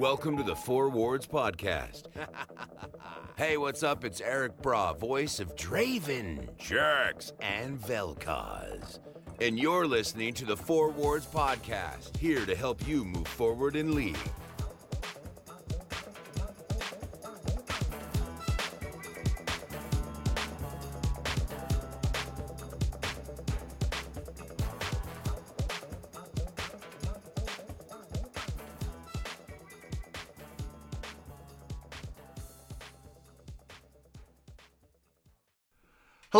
Welcome to the Four Wards Podcast. hey, what's up? It's Eric Bra, voice of Draven, Jerks, and Vel'Koz. And you're listening to the Four Wards Podcast, here to help you move forward in League.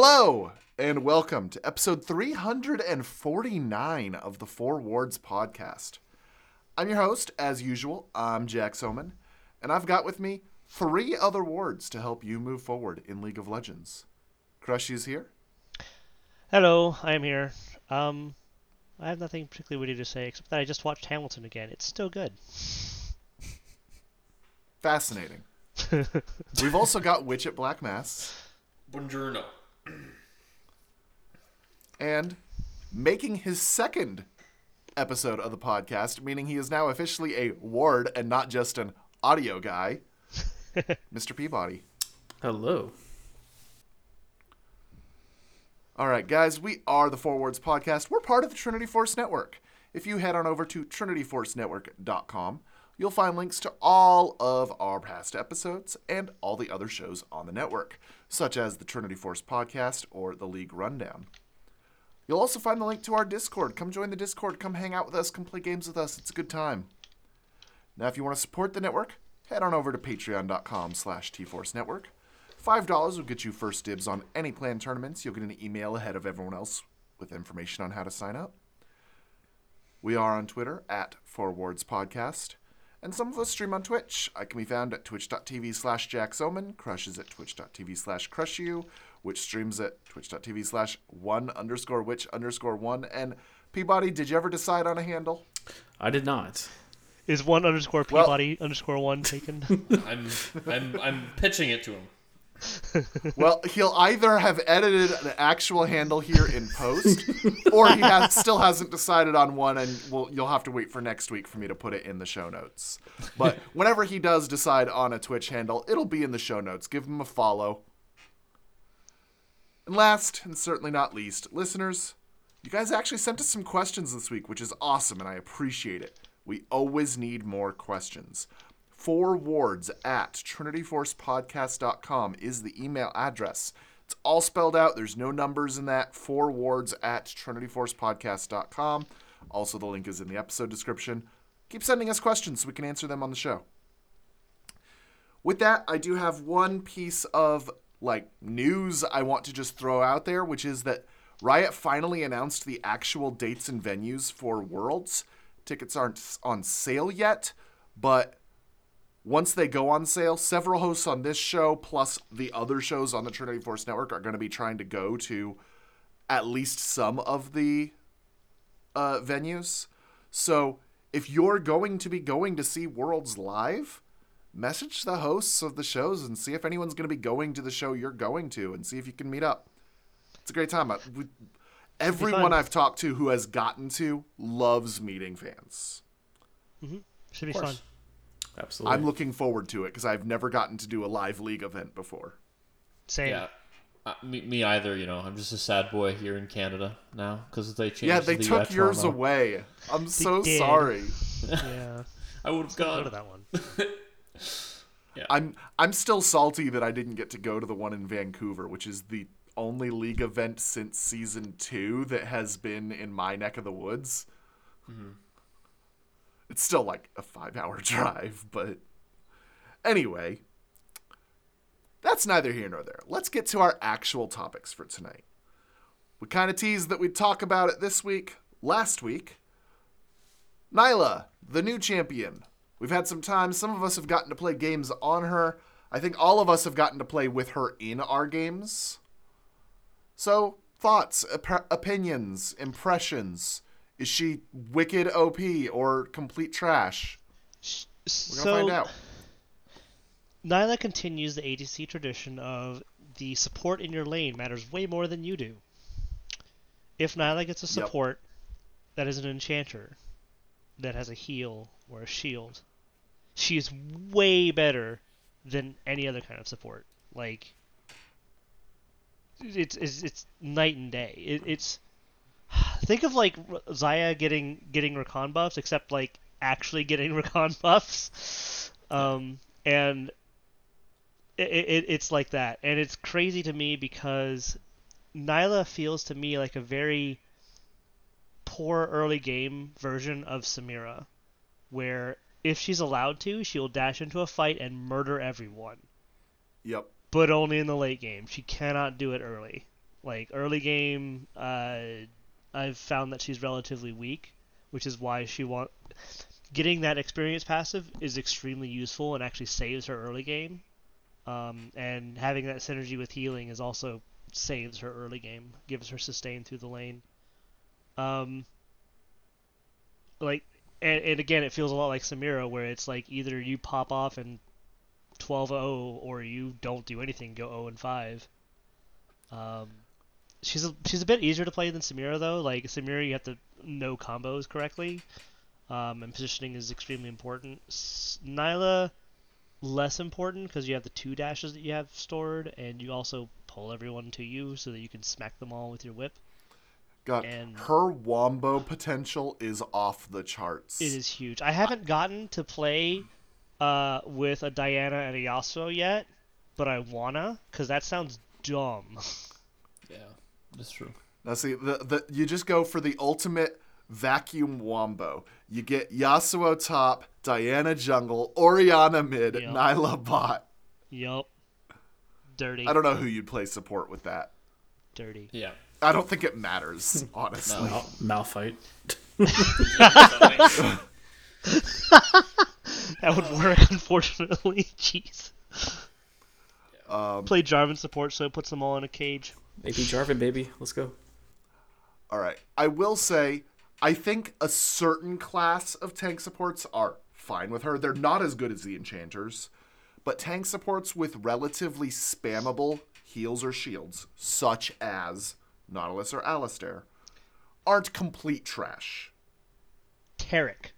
Hello, and welcome to episode 349 of the Four Wards podcast. I'm your host, as usual. I'm Jack Soman, and I've got with me three other wards to help you move forward in League of Legends. Crushy is here. Hello, I am here. Um, I have nothing particularly witty to say except that I just watched Hamilton again. It's still good. Fascinating. We've also got Witch at Black Mass. Buongiorno. and making his second episode of the podcast, meaning he is now officially a ward and not just an audio guy, Mr. Peabody. Hello. All right, guys, we are the Four Wards Podcast. We're part of the Trinity Force Network. If you head on over to trinityforcenetwork.com, you'll find links to all of our past episodes and all the other shows on the network, such as the Trinity Force Podcast or the League Rundown. You'll also find the link to our Discord. Come join the Discord, come hang out with us, come play games with us. It's a good time. Now, if you want to support the network, head on over to patreon.com slash tforcenetwork. $5 will get you first dibs on any planned tournaments. You'll get an email ahead of everyone else with information on how to sign up. We are on Twitter at Forwards Podcast, and some of us stream on Twitch. I can be found at twitch.tv slash jacksoman, Crush is at twitch.tv slash crushu, which streams at twitch.tv slash one underscore which underscore one. And Peabody, did you ever decide on a handle? I did not. Is one underscore Well- Peabody underscore one taken? I'm I'm I'm pitching it to him. Well, he'll either have edited an actual handle here in post, or he has, still hasn't decided on one, and well, you'll have to wait for next week for me to put it in the show notes. But whenever he does decide on a Twitch handle, it'll be in the show notes. Give him a follow. And last, and certainly not least, listeners, you guys actually sent us some questions this week, which is awesome, and I appreciate it. We always need more questions. Four wards at trinityforcepodcast.com is the email address. It's all spelled out. There's no numbers in that. Four wards at trinityforcepodcast.com. Also, the link is in the episode description. Keep sending us questions so we can answer them on the show. With that, I do have one piece of like news I want to just throw out there, which is that Riot finally announced the actual dates and venues for Worlds. Tickets aren't on sale yet, but once they go on sale, several hosts on this show plus the other shows on the Trinity Force Network are going to be trying to go to at least some of the uh, venues. So if you're going to be going to see Worlds live, message the hosts of the shows and see if anyone's going to be going to the show you're going to and see if you can meet up. It's a great time. I- we- Everyone. I've talked to who has gotten to loves meeting fans. Should be fun. Course. Absolutely. I'm looking forward to it because I've never gotten to do a live league event before. Same. Yeah. Uh, me, me either. You know, I'm just a sad boy here in Canada now because they changed. Yeah, they the, took yours Toronto. away. I'm so did. sorry. Yeah. I would have Go to that one. yeah. I'm I'm still salty that I didn't get to go to the one in Vancouver, which is the only league event since season two that has been in my neck of the woods. It's still like a five hour drive, but anyway, that's neither here nor there. Let's get to our actual topics for tonight. We kind of teased that we'd talk about it this week. Last week, Nilah, the new champion. We've had some time. Some of us have gotten to play games on her. I think all of us have gotten to play with her in our games. So, thoughts, op- opinions, impressions. Is she wicked OP or complete trash? We're gonna so, find out. Nilah continues the ADC tradition of the support in your lane matters way more than you do. If Nilah gets a Yep. support that is an enchanter that has a heal or a shield, she is way better than any other kind of support. Like it's it's, it's night and day. It, it's think of like Xayah getting getting Rakan buffs, except like actually getting Rakan buffs, um, and it, it, it's like that, and it's crazy to me because Nilah feels to me like a very poor early game version of Samira, where if she's allowed to, she'll dash into a fight and murder everyone. Yep. But only in the late game. She cannot do it early. Like early game, uh, I've found that she's relatively weak, which is why she want getting that experience passive is extremely useful and actually saves her early game. Um, and having that synergy with healing is also saves her early game, gives her sustain through the lane. Um, like, and, and again, it feels a lot like Samira, where it's like either you pop off and 12-0, or you don't do anything, go 0 and 5. Um, she's a, she's a bit easier to play than Samira though. Like Samira, you have to know combos correctly, um, and positioning is extremely important. S- Nilah, less important because you have the two dashes that you have stored, and you also pull everyone to you so that you can smack them all with your whip. God, And- her wombo potential is off the charts. It is huge. I haven't gotten to play uh, with a Diana and a Yasuo yet, but I wanna because that sounds dumb. Yeah, that's true. Now see, the, the you just go for the ultimate vacuum wombo. You get Yasuo top, Diana jungle, Orianna mid, Yep. Nilah bot. yup. Dirty. I don't know who you'd play support with that. Dirty. Yeah. I don't think it matters, honestly. Mal- Malphite. That would work, unfortunately. Jeez. Um, Play Jarvan support, so it puts them all in a cage. Maybe Jarvan, baby. Let's go. All right. I will say, I think a certain class of tank supports are fine with her. They're not as good as the enchanters, but tank supports with relatively spammable heals or shields, such as Nautilus or Alistar, aren't complete trash. Taric.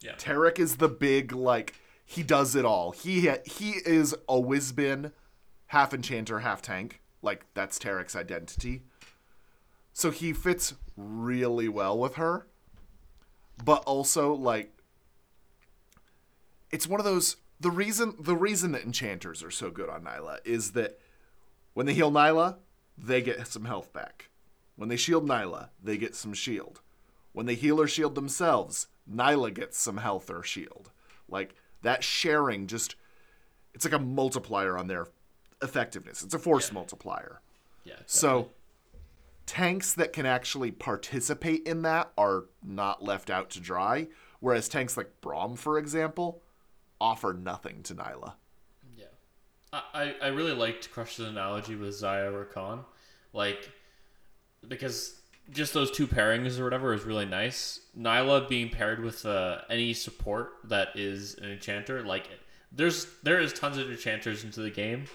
Yeah. Taric is the big like he does it all. He ha- he is always been half enchanter, half tank. Like that's Taric's identity. So he fits really well with her. But also like it's one of those the reason the reason that enchanters are so good on Nilah is that when they heal Nilah, they get some health back. When they shield Nilah, they get some shield. When they heal or shield themselves, Nilah gets some health or shield. Like that sharing just it's like a multiplier on their effectiveness. It's a force multiplier. Yeah. So tanks that can actually participate in that are not left out to dry, whereas tanks like Braum, for example, offer nothing to Nilah. Yeah. I, I, I really liked Crush's analogy with Xayah or Khan. Like, because just those two pairings or whatever is really nice. Nilah being paired with uh, any support that is an enchanter, like, there's there is tons of enchanters into the game,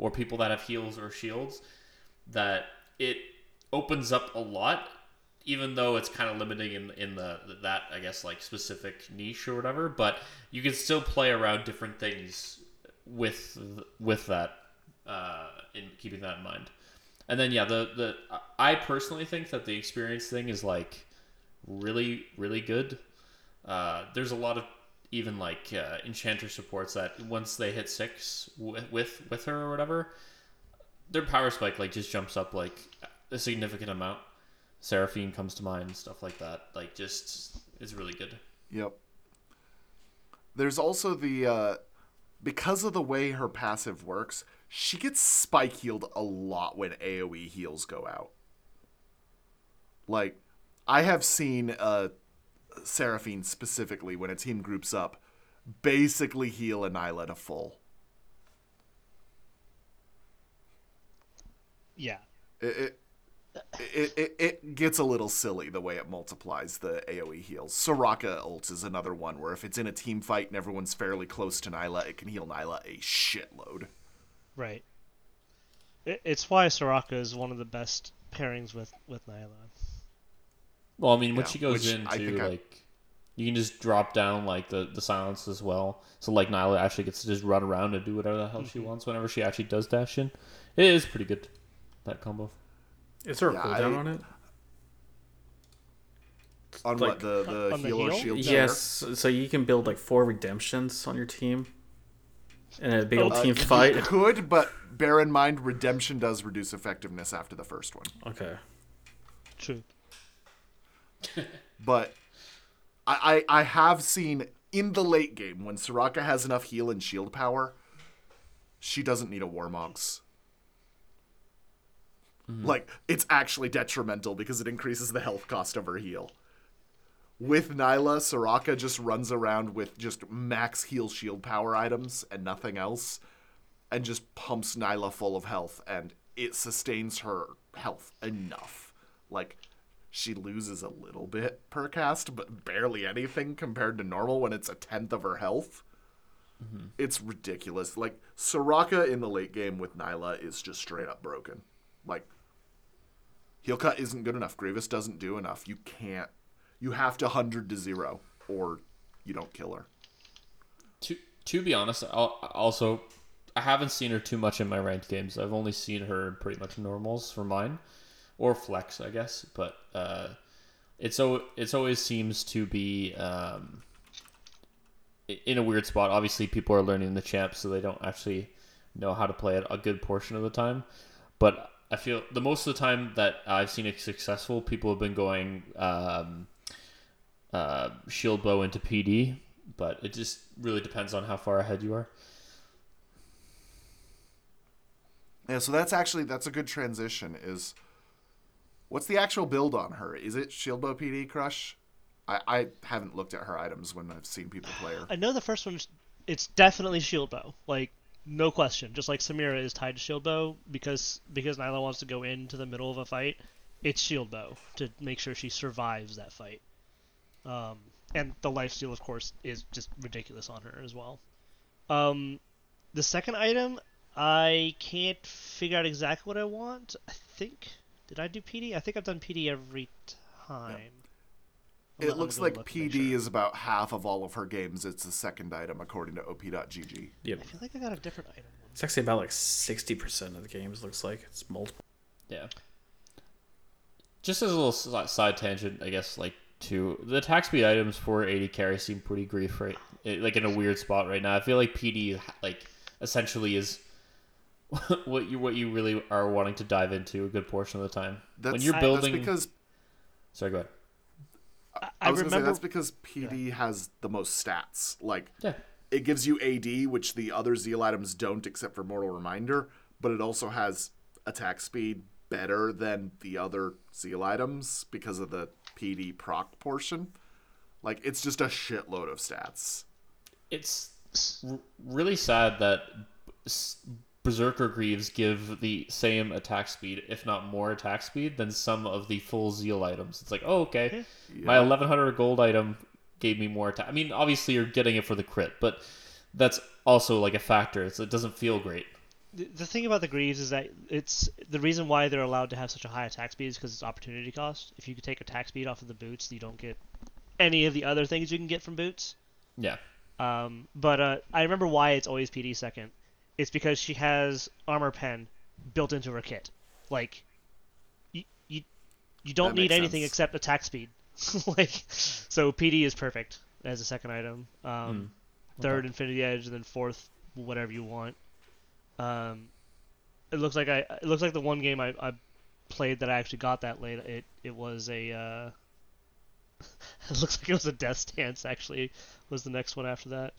or people that have heals or shields, that it opens up a lot, even though it's kind of limiting in in the that I guess like specific niche or whatever. But you can still play around different things with with that uh, in keeping that in mind. And then yeah, the the I personally think that the experience thing is like really really good. Uh, there's a lot of even like uh, enchanter supports that once they hit six with, with with her or whatever, their power spike like just jumps up like a significant amount. Seraphine comes to mind, stuff like that. Like just is really good. Yep. There's also the uh because of the way her passive works, she gets spike healed a lot when AoE heals go out. Like I have seen uh Seraphine specifically when a team groups up basically heal a Nilah to full. Yeah. It, it it, it, it gets a little silly the way it multiplies the AoE heals. Soraka ult is another one where if it's in a team fight and everyone's fairly close to Nilah, it can heal Nilah a shitload. Right. It, it's why Soraka is one of the best pairings with with Nilah. Well, I mean, when Yeah, she goes which I into think I- like, You can just drop down like the the silence as well. So like Nilah actually gets to just run around and do whatever the hell she wants whenever she actually does dash in. It is pretty good that combo. Is there a Yeah, cooldown I- on it? On Like- what the the On the heal or heal? shield? share? Yes. So you can build like four redemptions on your team, and a big old Uh, team you fight. could, but bear in mind, redemption does reduce effectiveness after the first one. Okay. True. But I, I I have seen in the late game when Soraka has enough heal and shield power, she doesn't need a Warmogs. Mm-hmm. Like it's actually detrimental because it increases the health cost of her heal. With Nilah, Soraka just runs around with just max heal shield power items and nothing else, and just pumps Nilah full of health, and it sustains her health enough. Like she loses a little bit per cast, but barely anything compared to normal when it's a tenth of her health. Mm-hmm. It's ridiculous. Like Soraka in the late game with Nilah is just straight up broken. Like heal cut isn't good enough. Grievous doesn't do enough. You can't. You have to hundred to zero, or you don't kill her. To to be honest, I'll, also I haven't seen her too much in my ranked games. I've only seen her in pretty much normals for mine, or flex, I guess. But uh, it's so it's always seems to be um, in a weird spot. Obviously, people are learning the champ, so they don't actually know how to play it a good portion of the time. But I feel the most of the time that I've seen it successful, people have been going um, uh, shield bow into PD, but it just really depends on how far ahead you are. Yeah, so that's actually that's a good transition. Is what's the actual build on her? Is it Shieldbow PD Crush? I, I haven't looked at her items when I've seen people play her. I know the first one's it's definitely shield bow, like no question. Just like Samira is tied to shield bow because because Nilah wants to go into the middle of a fight, it's shield bow to make sure she survives that fight. Um, and the life steal, of course, is just ridiculous on her as well. Um, the second item, I can't figure out exactly what I want. I think did I do PD? I think I've done PD every time. I'm It I'm looks like look PD sure. is about half of all of her games. It's the second item according to op.gg. Yep. I feel like I got a different item. It's actually about like sixty percent of the games. Looks like it's multiple. Yeah. Just as a little side tangent, I guess, like to the attack speed items for AD carry seem pretty grief right, it, like in a weird spot right now. I feel like PD like essentially is what you what you really are wanting to dive into a good portion of the time. That's, when you're I- building, that's because sorry, go ahead. I, I, I was gonna say remember that's because PD has the most stats. Like Yeah, it gives you AD, which the other Zeal items don't, except for Mortal Reminder. But it also has attack speed better than the other Zeal items because of the PD proc portion. Like it's just a shitload of stats. it's r- really sad that s- Berserker Greaves give the same attack speed, if not more attack speed, than some of the full Zeal items. It's like, oh, okay, my 1100 gold item gave me more attack. I mean, obviously you're getting it for the crit, but that's also like a factor. It's, it doesn't feel great. the, the thing about the Greaves is that it's the reason why they're allowed to have such a high attack speed is because it's opportunity cost. If you could take attack speed off of the boots, you don't get any of the other things you can get from boots. Yeah, Um, but uh, I remember why it's always PD second. It's because she has armor pen built into her kit. Like, you you, you don't That need makes anything sense. except attack speed. like, so PD is perfect as a second item. Um, Third, Infinity Edge, and then fourth, whatever you want. Um, it looks like I it looks like the one game I, I played that I actually got that late. It it was a uh, it looks like it was a Death's Dance actually was the next one after that.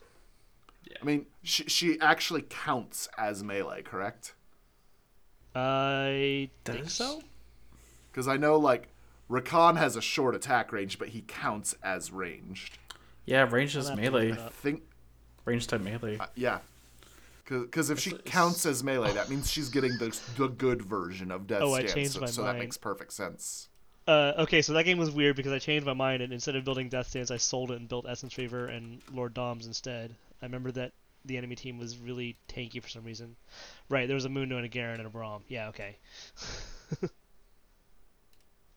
I mean, she, she actually counts as melee, correct? I think Does- so. Because I know like Rakan has a short attack range, but he counts as ranged. Yeah, ranged is melee. I think Ranged type melee. Uh, yeah. Because if she counts as melee, that means she's getting the, the good version of Death Oh, I changed so my so that makes perfect sense. Uh, okay, so that game was weird because I changed my mind and instead of building Death's Dance, I sold it and built Essence Reaver and Lord Doms instead. I remember that the enemy team was really tanky for some reason. Right, there was a Mundo and a Garen and a Braum. Yeah, okay.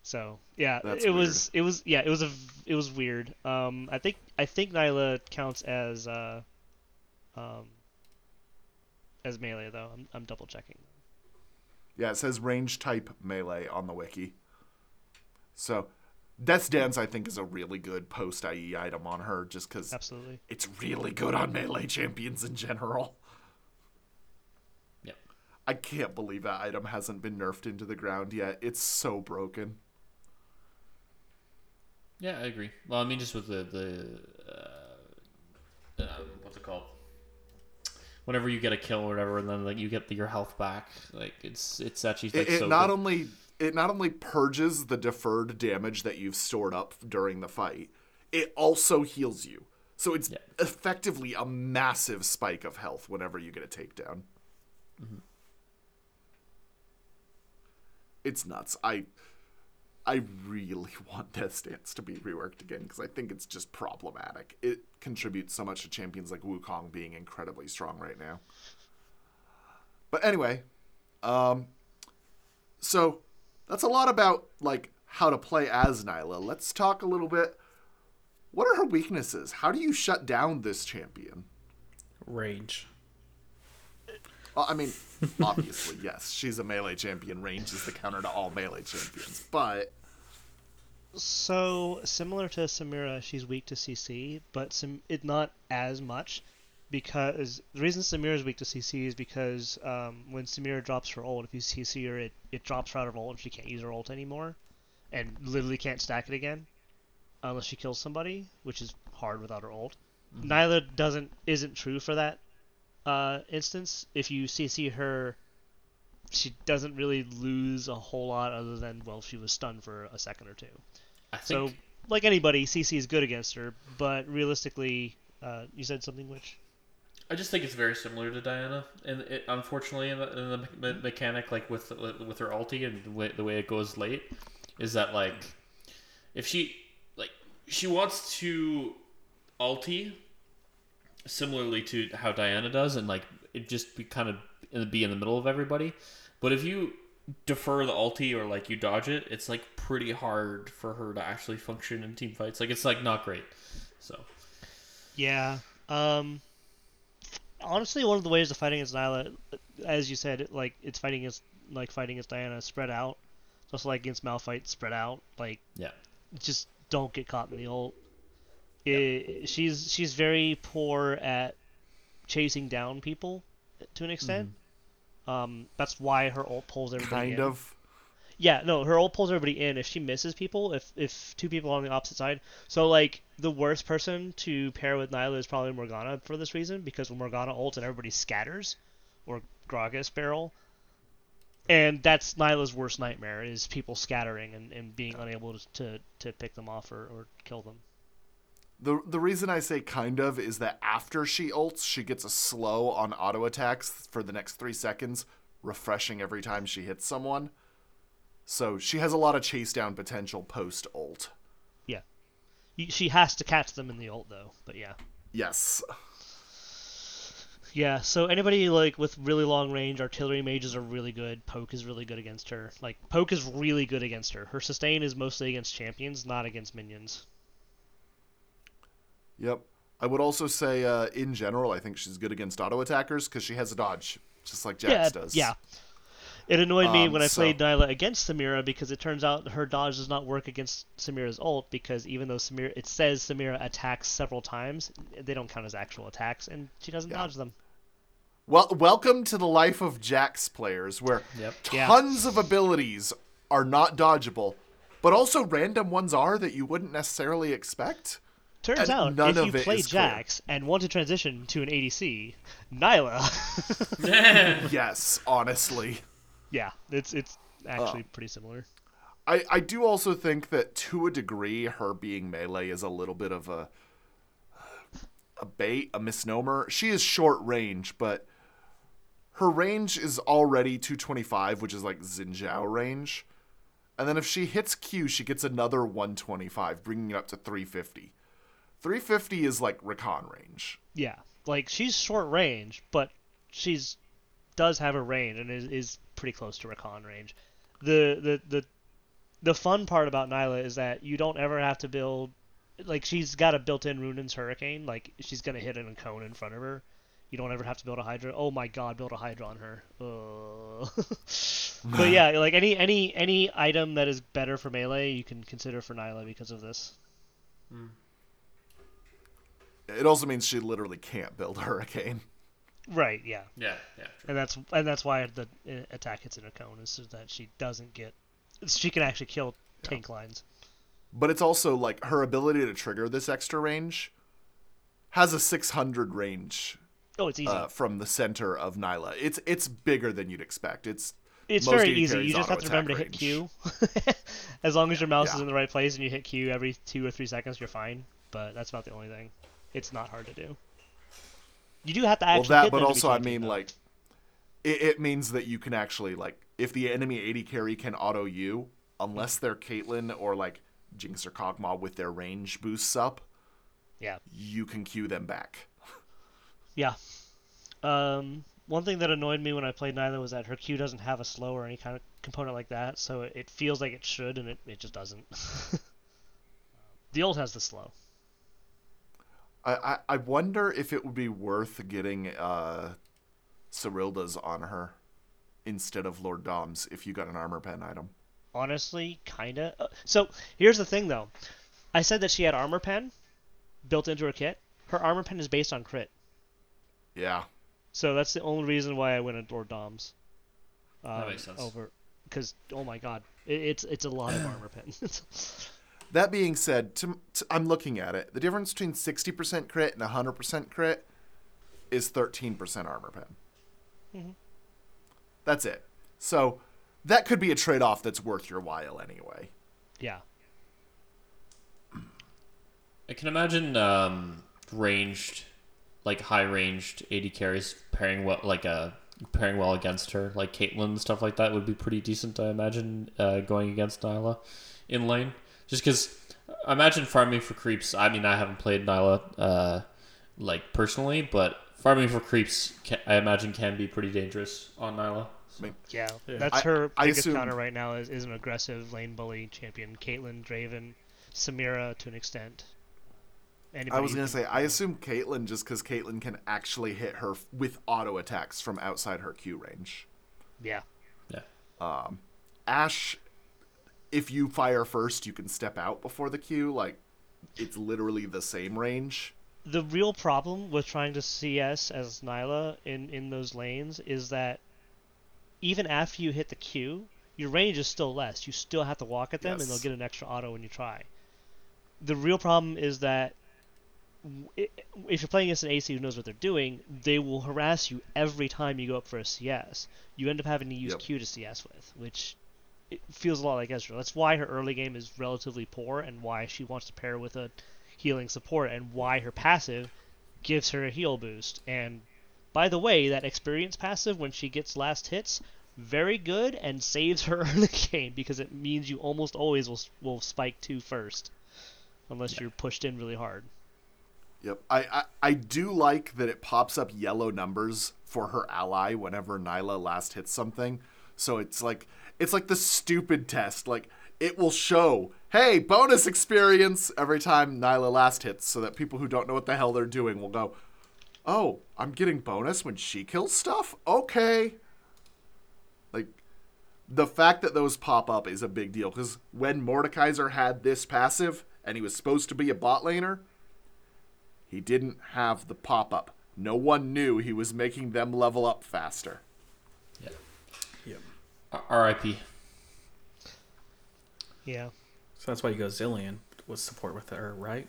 So yeah, That's it was it was yeah it was a it was weird. Um, I think I think Nilah counts as uh, um, as melee though. I'm I'm double checking. Yeah, it says range type melee on the wiki. So, Death's Dance I think is a really good post IE item on her, just because Absolutely. it's really good on melee champions in general. Yep. I can't believe that item hasn't been nerfed into the ground yet. It's so broken. Yeah, I agree. Well, I mean, just with the the uh, um, what's it called? Whenever you get a kill or whatever, and then like you get the, your health back, like it's it's actually like It, it so not good. only it not only purges the deferred damage that you've stored up during the fight, it also heals you. So it's Yeah. effectively a massive spike of health whenever you get a takedown. Mm-hmm. It's nuts. I I really want Death's Dance to be reworked again because I think it's just problematic. It contributes so much to champions like Wukong being incredibly strong right now. But anyway, um, so that's a lot about like how to play as Nilah. Let's talk a little bit. What are her weaknesses? How do you shut down this champion? Rage. Well, I mean, obviously, yes, she's a melee champion. Range is the counter to all melee champions. But So similar to Samira, she's weak to CC, but some it not as much because the reason Samira is weak to CC is because um, when Samira drops her ult, if you CC her, it, it drops her out of ult and she can't use her ult anymore, and literally can't stack it again unless she kills somebody, which is hard without her ult. Neither doesn't isn't true for that uh, instance. If you CC her, she doesn't really lose a whole lot other than well, she was stunned for a second or two. I think... So, like anybody, CC is good against her, but realistically, uh, you said something which. I just think it's very similar to Diana, and it, unfortunately, in the, in the me- mechanic, like with with her ulti and the way, the way it goes late, is that like if she like she wants to ulti similarly to how Diana does, and like it just be kind of be in the middle of everybody. But if you defer the ulti or like you dodge it, it's like pretty hard for her to actually function in team fights. Like it's like not great. So Yeah. Um. Honestly, one of the ways of fighting against Nilah, as you said, like it's fighting against like fighting against Diana, spread out. It's also like against Malphite, spread out. Like yeah, just don't get caught in the ult. It, she's she's very poor at chasing down people to an extent. Um, that's why her ult pulls everybody in kind in. of. Yeah, no, her ult pulls everybody in if she misses people, if if two people are on the opposite side. So like the worst person to pair with Nilah is probably Morgana for this reason, because when Morgana ults and everybody scatters, or Gragas barrel. And that's Nilah's worst nightmare is people scattering and, and being unable to, to, to pick them off or, or kill them. The the reason I say kind of is that after she ults, she gets a slow on auto attacks for the next three seconds, refreshing every time she hits someone. So she has a lot of chase down potential post ult. She has to catch them in the ult though, but yeah. Yes. Yeah, so anybody like with really long range, artillery mages are really good. Poke is really good against her. Like poke is really good against her. Her sustain is mostly against champions, not against minions. Yep. I would also say, uh, in general, I think she's good against auto attackers because she has a dodge, just like Jax yeah, does. yeah. It annoyed me Um, when I so- played Nilah against Samira because it turns out her dodge does not work against Samira's ult because even though Samira it says Samira attacks several times, they don't count as actual attacks and she doesn't Yeah. dodge them. Well, welcome to the life of Jax players, where Yep. Yeah. tons of abilities are not dodgeable, but also random ones are that you wouldn't necessarily expect. Turns And out none if of you it play is clear. Jax and want to transition to an ADC, Nilah yes, honestly. Yeah, it's it's actually Oh. pretty similar. I, I do also think that to a degree, her being melee is a little bit of a a bait, a misnomer. She is short range, but her range is already 225, which is like Xin Zhao range. And then if she hits Q, she gets another 125, bringing it up to 350. 350 is like Rakan range. Yeah, like she's short range, but she's does have a range and is, is pretty close to Rakan range. The the the the fun part about Nilah is that you don't ever have to build like she's got a built-in Runaan's Hurricane. Like she's gonna hit in a cone in front of her. You don't ever have to build a Hydra. Oh my God, build a Hydra on her. Uh. but yeah, like any any any item that is better for melee, you can consider for Nilah because of this. It also means she literally can't build hurricane. Right. Yeah. Yeah, yeah. And that's and that's why the uh, attack hits in a cone is so that she doesn't get. She can actually kill tank lines. But it's also like her ability to trigger this extra range has a 600 range Oh, it's easy. uh, from the center of Nilah. It's it's bigger than you'd expect. It's It's very easy. You just have to auto-attack remember to hit. Q. as long as your mouse is in the right place and you hit Q every two or three seconds, you're fine. But that's about the only thing. It's not hard to do. You do have to actually. well that, but them to be also I mean though. like it, it means that you can actually like if the enemy AD carry can auto you, unless they're Caitlyn or like Jinx or Kog'Maw with their range boosts up, yeah, you can queue them back. yeah. Um, one thing that annoyed me when I played Nilah was that her Q doesn't have a slow or any kind of component like that, so it, it feels like it should, and it, it just doesn't. the old has the slow. I, I, I wonder if it would be worth getting uh, Serylda's on her instead of Lord Dom's if you got an armor pen item. honestly kind of uh, so here's the thing though i said that she had armor pen built into her kit her armor pen is based on crit Yeah. so that's the only reason why i went at lord doms um, makes sense. over because oh my god it, it's it's a lot of armor pens That being said, to, to, I'm looking at it. The difference between 60% crit and 100% crit is 13% armor pen. Mm-hmm. That's it. So that could be a trade off that's worth your while anyway. yeah I can imagine um, ranged, like high ranged AD carries pairing well, like uh, pairing well against her, like Caitlyn and stuff like that would be pretty decent. I imagine uh, going against Nilah in lane, just because I imagine farming for creeps. I mean, I haven't played Nilah uh, like personally, but farming for creeps, ca I imagine, can be pretty dangerous on Nilah. yeah that's her I biggest assume- counter right now is, is an aggressive lane bully champion caitlyn draven samira to an extent I was going to can- say, I assume Caitlyn just because Caitlyn can actually hit her f- with auto attacks from outside her Q range. yeah Yeah. Um, Ashe, if you fire first, you can step out before the queue. Like, it's literally the same range. the real problem with trying to CS as Nilah in, in those lanes is that even after you hit the queue, your range is still less. You still have to walk at them, and they'll get an extra auto when you try. The real problem is that if you're playing against an AC who knows what they're doing, they will harass you every time you go up for a CS. You end up having to use Yep. Q to CS with, which it feels a lot like Ezreal. That's why her early game is relatively poor, and why she wants to pair with a healing support, and why her passive gives her a heal boost. And by the way, that experience passive when she gets last hits, very good and saves her early game because it means you almost always will will spike two first, unless you're pushed in really hard. Yep. I, I, I do like that it pops up yellow numbers for her ally whenever Nilah last hits something. So it's like it's like the stupid test. Like it will show, hey, bonus experience every time Nilah last hits, so that people who don't know what the hell they're doing will go, Oh, I'm getting bonus when she kills stuff? Okay. Like the fact that those pop up is a big deal because when Mordekaiser had this passive and he was supposed to be a bot laner, he didn't have the pop up. No one knew he was making them level up faster. Yep. R- R.I.P. Yeah. So that's why you go Zilean with support with her, right?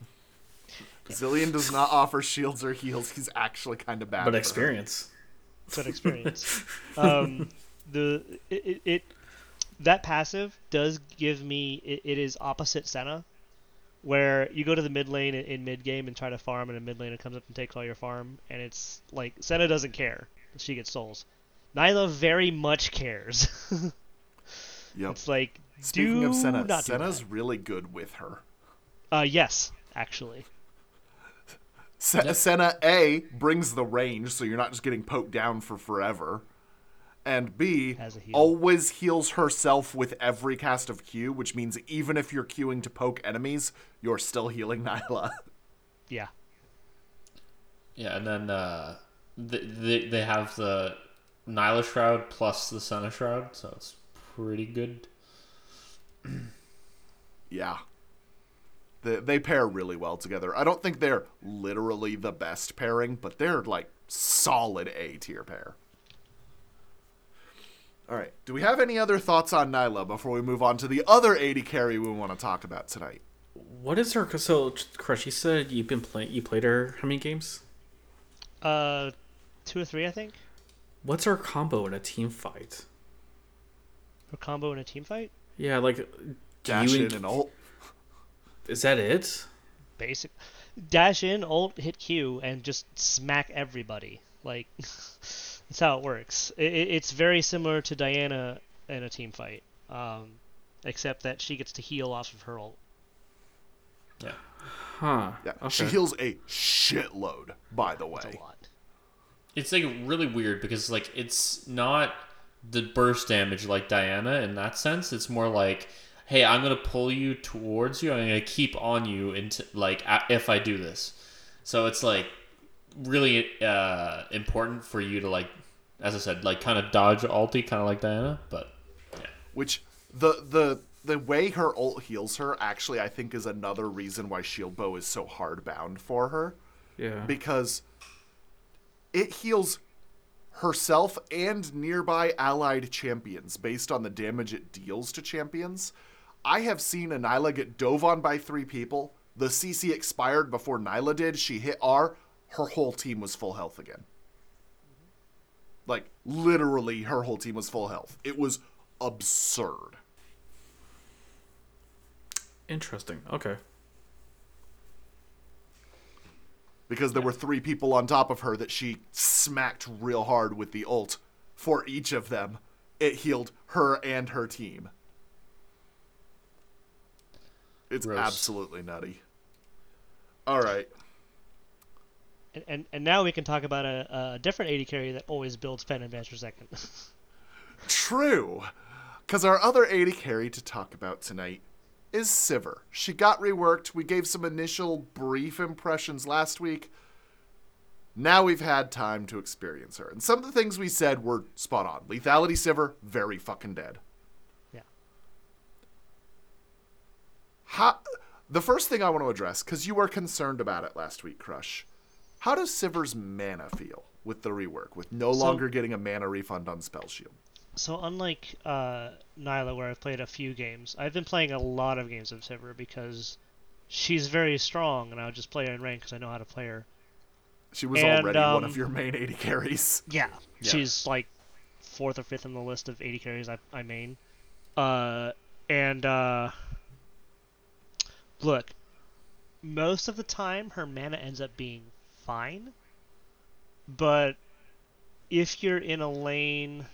Zilean does not offer shields or heals. He's actually kind of bad. But for her. experience. but experience. um, the it, it, it that passive does give me it, it is opposite Senna, where you go to the mid lane in, in mid game and try to farm, and a mid laner comes up and takes all your farm, and it's like Senna doesn't care. She gets souls. Nilah very much cares. Yep. it's like Speaking do of Senna, not do Senna's that. really good with her. Uh, yes, actually. Se- Senna A brings the range, so you're not just getting poked down for forever, and B Has a heal. always heals herself with every cast of Q, which means even if you're queuing to poke enemies, you're still healing Nilah. Yeah. Yeah, and then uh, they, they they have the Nilah Shroud plus the Senna Shroud, so it's pretty good. yeah. They, they pair really well together. I don't think they're literally the best pairing, but they're like solid A tier pair. All right. Do we have any other thoughts on Nilah before we move on to the other AD carry we want to talk about tonight? What is her? So, Crush, you said you've been playing. You played her how many games? Uh, two or three, I think. What's her combo in a team fight? Her combo in a team fight. Yeah, like Dash you in and ult. Is that it? Basic. Dash in, ult, hit Q, and just smack everybody. Like that's how it works. It, it- it's very similar to Diana in a team fight, um, except that she gets to heal off of her ult. Yeah, Huh. Yeah. Okay. She heals a shitload, by the It's way. a lot. It's like really weird because like it's not the burst damage like Diana in that sense. It's more like, hey, I'm gonna pull you towards you. I'm gonna keep on you into like if I do this. So it's like really uh, important for you to like, as I said, like kind of dodge ulti, kind of like Diana. But yeah, Which the the the way her ult heals her actually I think is another reason why shield bow is so hard bound for her Yeah. because it heals herself and nearby allied champions based on the damage it deals to champions. I have seen Nilah get dove on by three people. The CC expired before Nilah did. She hit R. Her whole team was full health again. Like, literally, her whole team was full health. It was absurd. Interesting. Okay. Because there were three people on top of her that she smacked real hard with the ult. For each of them, it healed her and her team. It's Gross. absolutely nutty. All right. And, and and now we can talk about a, a different AD carry that always builds pen advance per second. True. Because our other AD carry to talk about tonight is Sivir. She got reworked. We gave some initial brief impressions last week. Now we've had time to experience her. And some of the things we said were spot on. Lethality Sivir, very fucking dead. yeah. How, the first thing I want to address, because you were concerned about it last week, Crush. How does Sivir's mana feel with the rework, with no So- longer getting a mana refund on Spell Shield? So unlike uh, Nilah, where I've played a few games, I've been playing a lot of games of Sivir because she's very strong, and I would just play her in rank because I know how to play her. She was And, already one um, of your main AD carries. Yeah, Yeah. she's like fourth or fifth in the list of AD carries I, I main. Uh, and uh, look, most of the time her mana ends up being fine, but if you're in a lane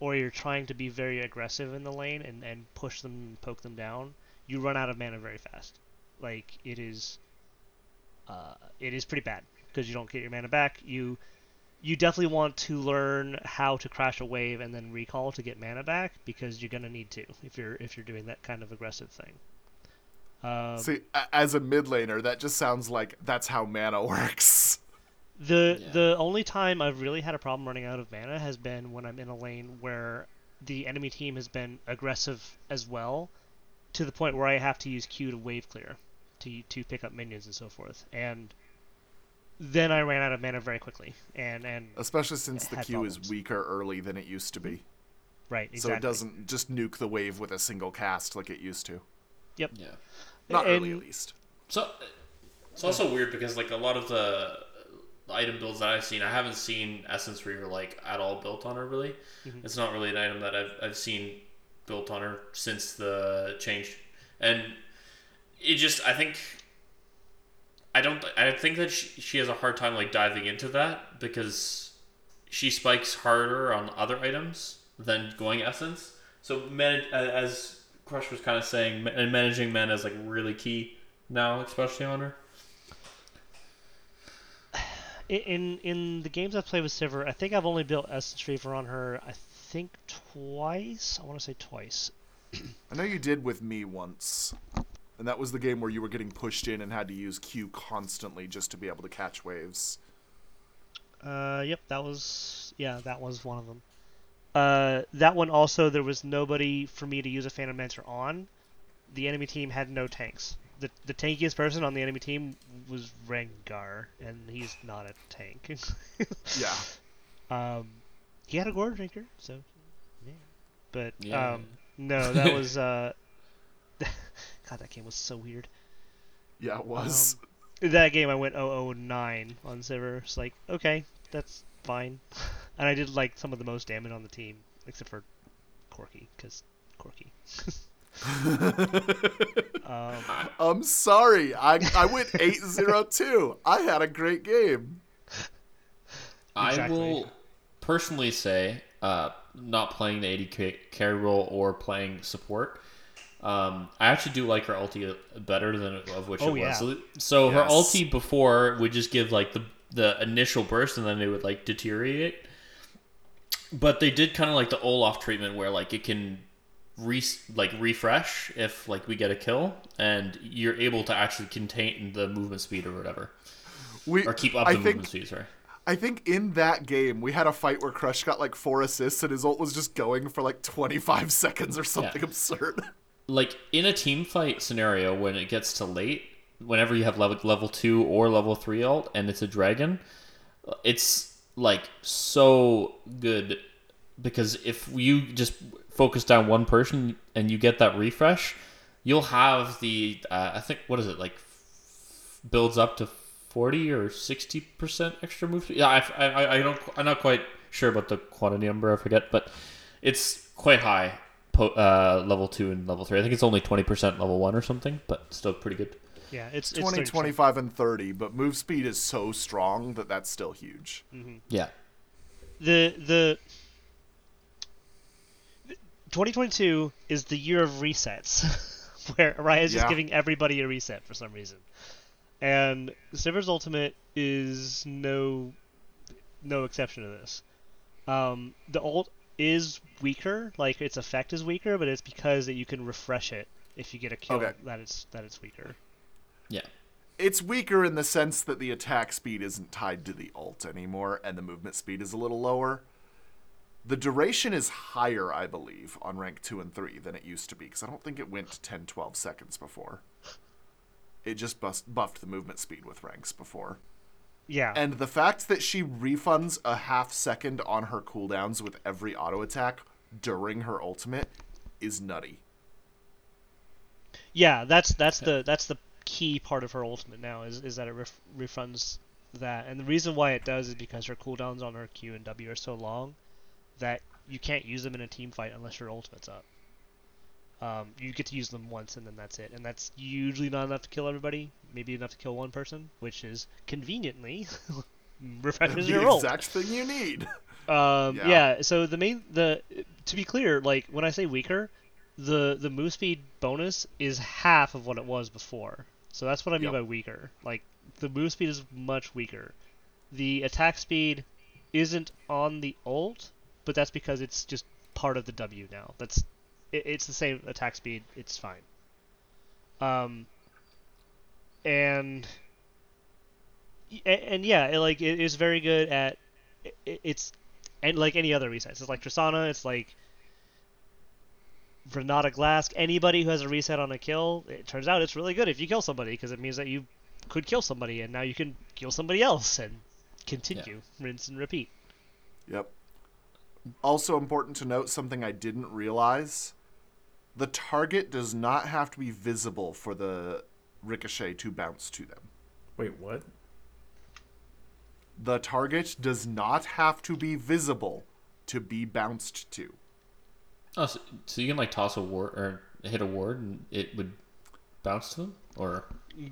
or you're trying to be very aggressive in the lane and, and push them and poke them down, you run out of mana very fast. Like it is, uh, it is pretty bad because you don't get your mana back. You you definitely want to learn how to crash a wave and then recall to get mana back because you're gonna need to if you're if you're doing that kind of aggressive thing. Um, See, as a mid laner, that just sounds like that's how mana works. The Yeah. the only time I've really had a problem running out of mana has been when I'm in a lane where the enemy team has been aggressive as well, to the point where I have to use Q to wave clear, to to pick up minions and so forth, and then I ran out of mana very quickly, and and Especially since the Had Q is weaker early than it used to be. right exactly. So it doesn't just nuke the wave with a single cast like it used to. Yep. yeah. Not early, at least. So it's also weird because like a lot of the item builds that I've seen, I haven't seen Essence Reaver like at all built on her. Really, mm-hmm. it's not really an item that I've I've seen built on her since the change, and it just I think I don't I think that she, she has a hard time like diving into that because she spikes harder on other items than going Essence. So man, as Crush was kind of saying, and managing men is like really key now, especially on her. In in the games I've played with Sivir, I think I've only built Essence Reaver on her. I think twice. I want to say twice. I know you did with me once. And that was the game where you were getting pushed in and had to use Q constantly just to be able to catch waves. Uh, yep, that was yeah, that was one of them. Uh, that one also there was nobody for me to use a Phantom Dancer on. The enemy team had no tanks. The the tankiest person on the enemy team was Rengar, and he's not a tank. Yeah. um, he had a Goredrinker, so yeah. But Yeah. um, no, that was uh, God, that game was so weird. Yeah, it was. Um, that game I went 009 on Sivir. It's like, okay, that's fine. And I did like some of the most damage on the team, except for Corky, because Corky. um, I'm sorry. I, I went 8-0-2. I had a great game. Exactly. I will personally say, uh, not playing the AD carry role or playing support. Um, I actually do like her ulti better than of which Oh, it was. yeah. So her Yes. ulti before would just give like the the initial burst and then it would like deteriorate. But they did kind of like the Olaf treatment where like it can re like refresh if like we get a kill and you're able to actually contain the movement speed or whatever We, or keep up I the think, movement speed. Sorry. I think in that game, we had a fight where Crush got like four assists and his ult was just going for like 25 seconds or something Yeah. absurd. like in a team fight scenario when it gets to late whenever you have level level 2 or level 3 ult and it's a dragon it's like so good because if you just focus down one person and you get that refresh you'll have the uh, i think what is it like f- builds up to 40 or 60% extra move speed. yeah I, I, I don't i'm not quite sure about the quantity number i forget but it's quite high po- uh, level 2 and level 3 i think it's only 20% level 1 or something but still pretty good yeah, it's, it's 20, 30%. 25, and 30, but move speed is so strong that that's still huge. yeah The the 2022 is the year of resets, where Riot's just Yeah. giving everybody a reset for some reason, and Sivir's Ultimate is no no exception to this. Um, the ult is weaker, like its effect is weaker, but it's because that you can refresh it if you get a kill Okay. that it's that it's weaker. yeah It's weaker in the sense that the attack speed isn't tied to the ult anymore, and the movement speed is a little lower. The duration is higher, I believe, on rank 2 and 3 than it used to be, because I don't think it went to 10, 12 seconds before. It just bust, buffed the movement speed with ranks before. Yeah, And the fact that she refunds a half second on her cooldowns with every auto attack during her ultimate is nutty. Yeah, that's that's the that's the key part of her ultimate now is is that it ref- refunds that, and the reason why it does is because her cooldowns on her Q and W are so long that you can't use them in a team fight unless your ultimate's up. Um, you get to use them once and then that's it, and that's usually not enough to kill everybody. Maybe enough to kill one person, which is conveniently refreshes the your ult. exact thing you need. Um, Yeah. yeah. So the main the to be clear, like when I say weaker, the the move speed bonus is half of what it was before. So that's what I mean Yep. by weaker. Like the move speed is much weaker. The attack speed isn't on the ult, but that's because it's just part of the W now. That's it, it's the same attack speed. It's fine. Um. And and, and yeah, it, like it is very good at it, it's and like any other resets. It's like Tristana. It's like Renata Glasc. Anybody who has a reset on a kill, it turns out it's really good if you kill somebody because it means that you could kill somebody and now you can kill somebody else and continue, rinse and repeat. Yep. Also important to note something I didn't realize. The target does not have to be visible for the ricochet to bounce to them. Wait, what? The target does not have to be visible to be bounced to. oh so, so you can like toss a ward or hit a ward and it would bounce to them or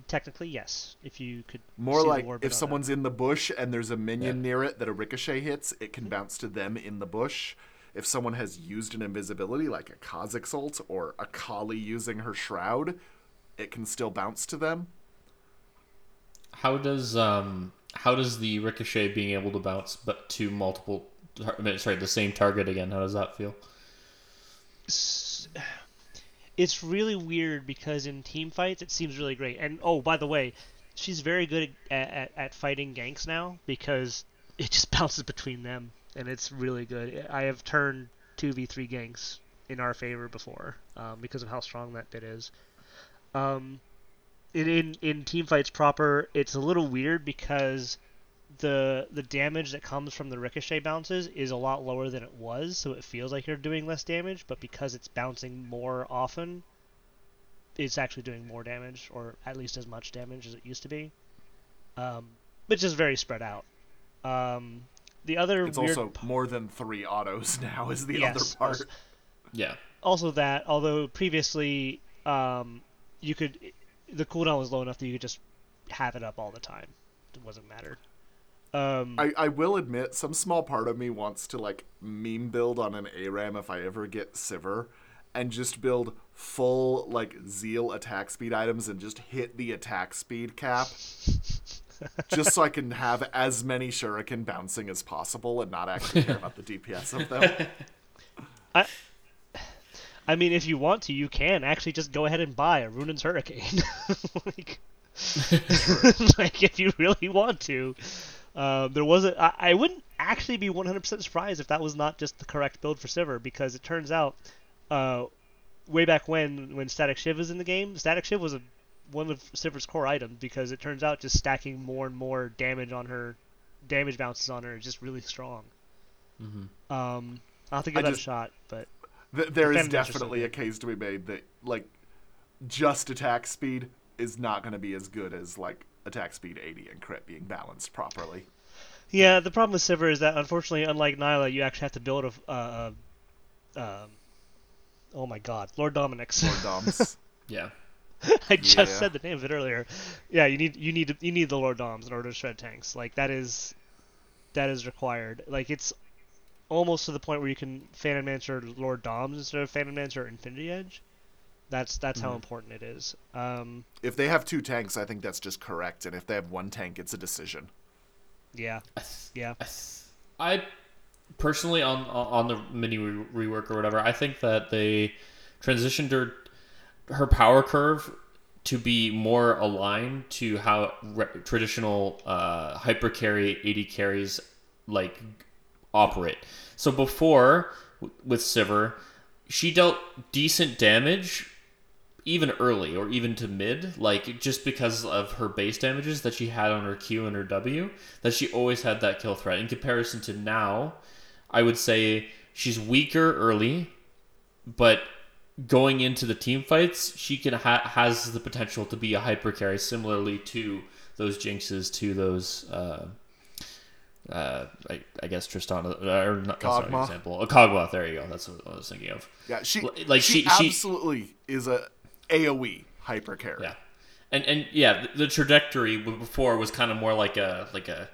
Technically, yes. If you could More see like ward, but if not someone's in the bush and there's a minion Yeah. near it that a ricochet hits, it can bounce to them in the bush. If someone has used an invisibility, like a Kha'Zix ult or Akali using her shroud, it can still bounce to them. how does um how does the ricochet being able to bounce but to multiple I mean, sorry, the same target again. How does that feel? It's really weird because in team fights it seems really great. And oh, by the way, she's very good at, at, at fighting ganks now because it just bounces between them, and it's really good. I have turned two v three ganks in our favor before um, because of how strong that bit is. Um, in, in in team fights proper, it's a little weird because the the damage that comes from the ricochet bounces is a lot lower than it was, so it feels like you're doing less damage, but because it's bouncing more often, it's actually doing more damage, or at least as much damage as it used to be. Um, but just very spread out. Um, the other It's weird also more than three autos now. Is the Yes, other part? also- Yeah. also that although previously um, you could the cooldown was low enough that you could just have it up all the time. It wasn't matter. Um, I, I will admit, some small part of me wants to like meme build on an ARAM if I ever get Sivir, and just build full like Zeal attack speed items and just hit the attack speed cap, just so I can have as many Shuriken bouncing as possible and not actually care about the DPS of them. I I mean, if you want to, you can actually just go ahead and buy a Runaan's Hurricane. like, like, if you really want to. Um, there wasn't. I, I wouldn't actually be 100% surprised if that was not just the correct build for Sivir, because it turns out, uh, way back when, when Static Shiv was in the game, Static Shiv was a, one of Sivir's core items because it turns out just stacking more and more damage on her, damage bounces on her is just really strong. Mm-hmm. Um, I'll have to give I that just- a shot, but Th- there is definitely a case to be made that like just attack speed is not going to be as good as like attack speed AD and crit being balanced properly. Yeah, the problem with Sivir is that unfortunately, unlike Nilah, you actually have to build a. Uh, uh, um, oh my God, Lord Dominik's. Lord Doms. Yeah. I just Yeah. said the name of it earlier. Yeah, you need you need you need the Lord Doms in order to shred tanks. Like that is that is required. Like it's almost to the point where you can Phantom Dancer Lord Doms instead of Phantom Dancer Infinity Edge. That's that's how important it is. Um, if they have two tanks, I think that's just correct, and if they have one tank, it's a decision. yeah, yeah. I personally on on the mini re- rework or whatever, I think that they transitioned her her power curve to be more aligned to how re- traditional uh, hyper carry AD carries like operate. So before with Sivir, she dealt decent damage even early or even to mid, like just because of her base damages that she had on her Q and her W, that she always had that kill threat. In comparison to now, I would say she's weaker early, but going into the team fights, she can ha- has the potential to be a hyper carry similarly to those jinxes, to those. Uh, uh, I, I guess Tristana, or not, that's not an example. A Kog'Maw, there you go. That's what I was thinking of. Yeah, she like she- she- absolutely is a AOE hyper carry. Yeah, and and yeah, the, the trajectory before was kind of more like a like a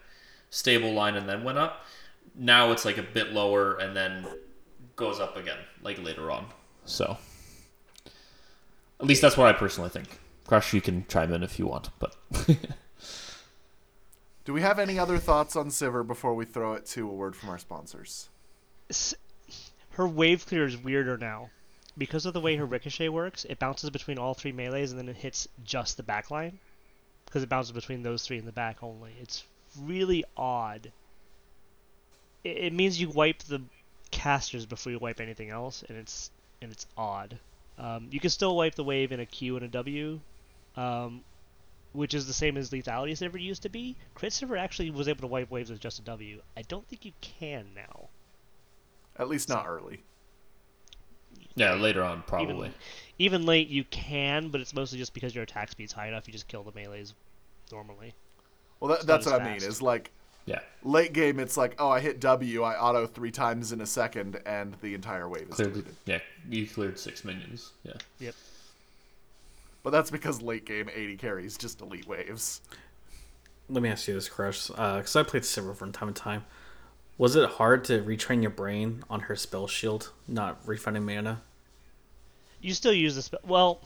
stable line and then went up. Now it's like a bit lower and then goes up again, like later on. So, at least that's what I personally think. Crush, you can chime in if you want, but Do we have any other thoughts on Sivir before we throw it to a word from our sponsors? her wave clear is weirder now. Because of the way her ricochet works, it bounces between all three melees and then it hits just the back line. Because it bounces between those three in the back only. It's really odd. It, it means you wipe the casters before you wipe anything else, and it's and it's odd. Um, you can still wipe the wave in a Q and a W, um, which is the same as lethality Sivir used to be. Crit Sivir actually was able to wipe waves with just a W. I don't think you can now. At least not early. Yeah, later on probably. Even, even late you can, but it's mostly just because your attack speed's high enough. You just kill the melees normally. Well, that, that's as what I mean. Is like Yeah, late game, it's like, oh, I hit W, I auto three times in a second, and the entire wave is cleared. deleted. Yeah, you cleared six minions. Yeah, Yep. But that's because late game AD carries just elite waves. Let me ask you this, Crush, because I played Sivir from time to time. Was it hard to retrain your brain on her spell shield, not refunding mana? You still use the spell. Well,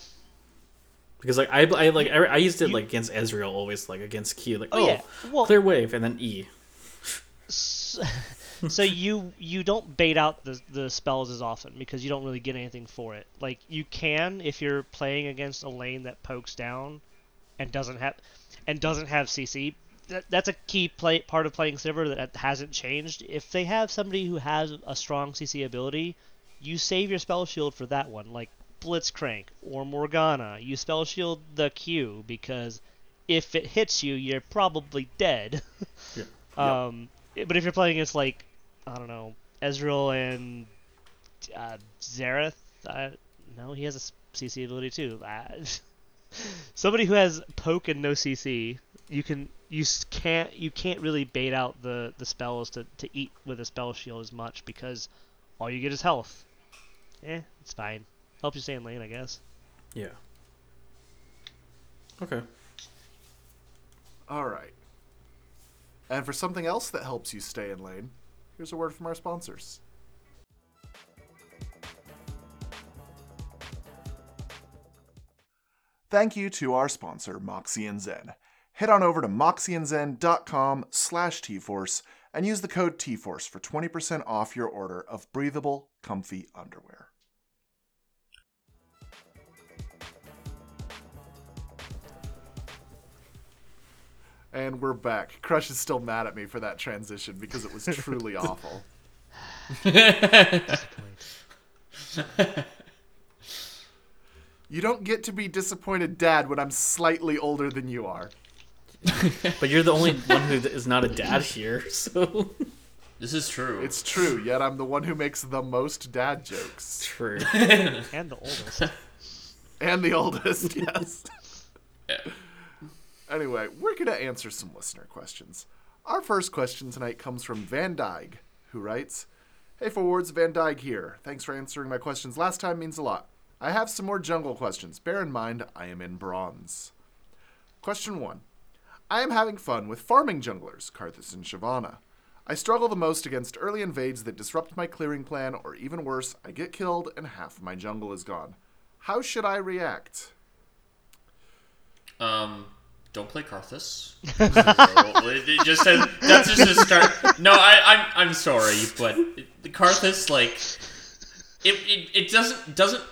Because like I, I like I, I used it You- like against Ezreal always like against Q like Oh, oh, yeah. Well- clear wave and then E. s- so you you don't bait out the the spells as often because you don't really get anything for it. Like you can if you're playing against a lane that pokes down and doesn't have and doesn't have CC. That, that's a key play part of playing Sivir that hasn't changed. If they have somebody who has a strong CC ability, you save your spell shield for that one, like Blitzcrank or Morgana. You spell shield the Q because if it hits you, you're probably dead. Yeah. um, but if you're playing against like I don't know Ezreal and uh, Xerath, uh, no, he has a CC ability too. Somebody who has poke and no CC, you can you can't you can't really bait out the the spells to to eat with a spell shield as much because all you get is health. Eh, it's fine. Helps you stay in lane, I guess. Yeah. Okay. All right. And for something else that helps you stay in lane, here's a word from our sponsors. Thank you to our sponsor, Moxie and Zen. Head on over to moxianzen.com slash tforce and use the code TForce for 20% off your order of breathable, comfy underwear. And we're back. Crush is still mad at me for that transition because it was truly awful. You don't get to be disappointed, Dad, when I'm slightly older than you are. But you're the only one who is not a dad here, so This is true. It's true, yet I'm the one who makes the most dad jokes. true. And the oldest. And the oldest, yes. Yeah. Anyway, we're going to answer some listener questions. Our first question tonight comes from Van Dyke, who writes Hey, Forwards, Van Dyke here. Thanks for answering my questions last time, means a lot. I have some more jungle questions. Bear in mind, I am in bronze. Question 1. I am having fun with farming junglers, Karthus and Shyvana. I struggle the most against early invades that disrupt my clearing plan, or even worse, I get killed and half my jungle is gone. How should I react? Um, don't play Karthus. it just says that's just a start. No, I, I'm I'm sorry, but the Karthus like it, it, it doesn't doesn't.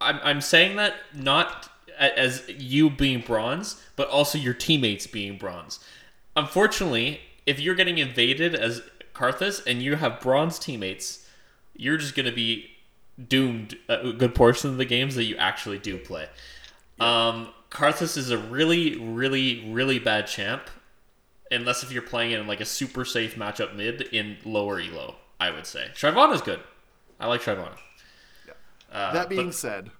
I'm I'm saying that not as you being bronze, but also your teammates being bronze. Unfortunately, if you're getting invaded as Karthus and you have bronze teammates, you're just gonna be doomed a good portion of the games that you actually do play. Um, Karthus is a really, really, really bad champ, unless if you're playing in like a super safe matchup mid in lower elo. I would say Shyvana is good. I like Shyvana. Uh, That being but- said,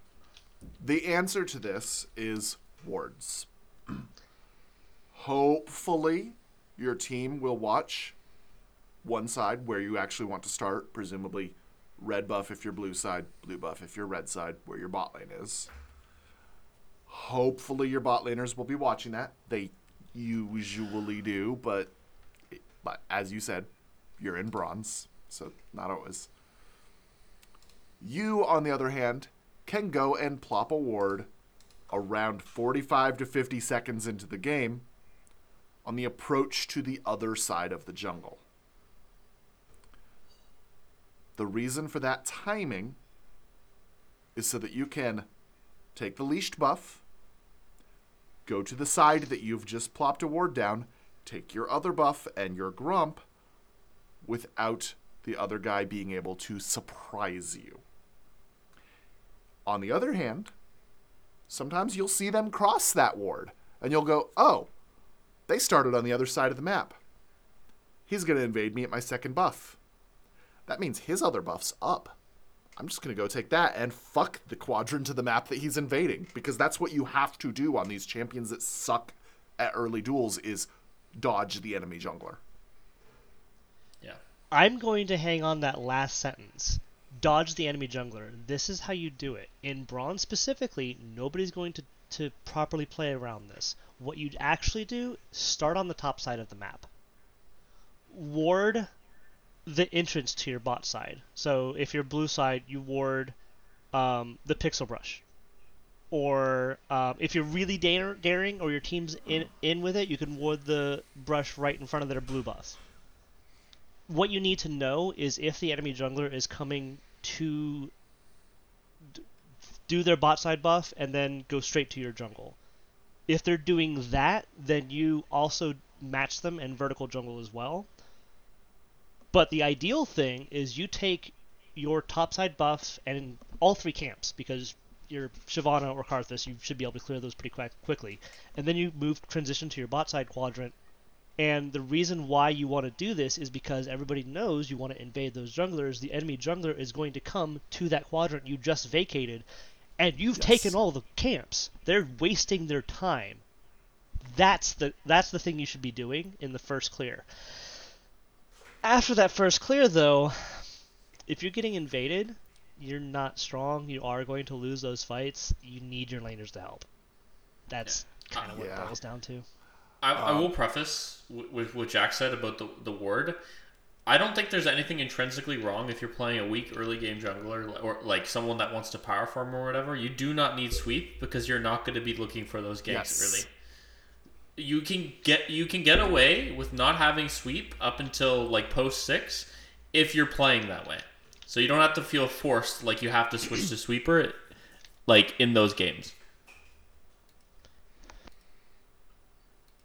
the answer to this is wards. Hopefully, your team will watch one side where you actually want to start, presumably red buff if you're blue side, blue buff if you're red side, where your bot lane is. Hopefully, your bot laners will be watching that. They usually do, but, but as you said, you're in bronze, so not always. You, on the other hand, can go and plop a ward around 45 to 50 seconds into the game on the approach to the other side of the jungle. The reason for that timing is so that you can take the leashed buff, go to the side that you've just plopped a ward down, take your other buff and your grump without the other guy being able to surprise you. On the other hand, sometimes you'll see them cross that ward and you'll go, oh, they started on the other side of the map. He's going to invade me at my second buff. That means his other buff's up. I'm just going to go take that and fuck the quadrant of the map that he's invading because that's what you have to do on these champions that suck at early duels is dodge the enemy jungler. yeah. I'm going to hang on that last sentence. Dodge the enemy jungler. This is how you do it. In bronze specifically, nobody's going to, to properly play around this. What you'd actually do, start on the top side of the map. Ward the entrance to your bot side. So if you're blue side, you ward um, the pixel brush. Or um, if you're really daring, or your team's in in with it, you can ward the brush right in front of their blue buff what you need to know is if the enemy jungler is coming to do their bot side buff and then go straight to your jungle. If they're doing that, then you also match them in vertical jungle as well. But the ideal thing is you take your topside buffs and all three camps because your Shyvana or Karthus, you should be able to clear those pretty quick, quickly. And then you move transition to your bot side quadrant. And the reason why you want to do this is because everybody knows you want to invade those junglers. The enemy jungler is going to come to that quadrant you just vacated, and you've Yes. taken all the camps. They're wasting their time. That's the that's the thing you should be doing in the first clear. After that first clear, though, if you're getting invaded, you're not strong. You are going to lose those fights. You need your laners to help. That's kind of what Yeah. it boils down to. I, I um, will preface with, with what Jack said about the, the ward. I don't think there's anything intrinsically wrong if you're playing a weak early game jungler or like someone that wants to power farm or whatever. You do not need sweep because you're not going to be looking for those ganks Yes. early. You can get you can get away with not having sweep up until like post six if you're playing that way. So you don't have to feel forced like you have to switch to sweeper like in those games.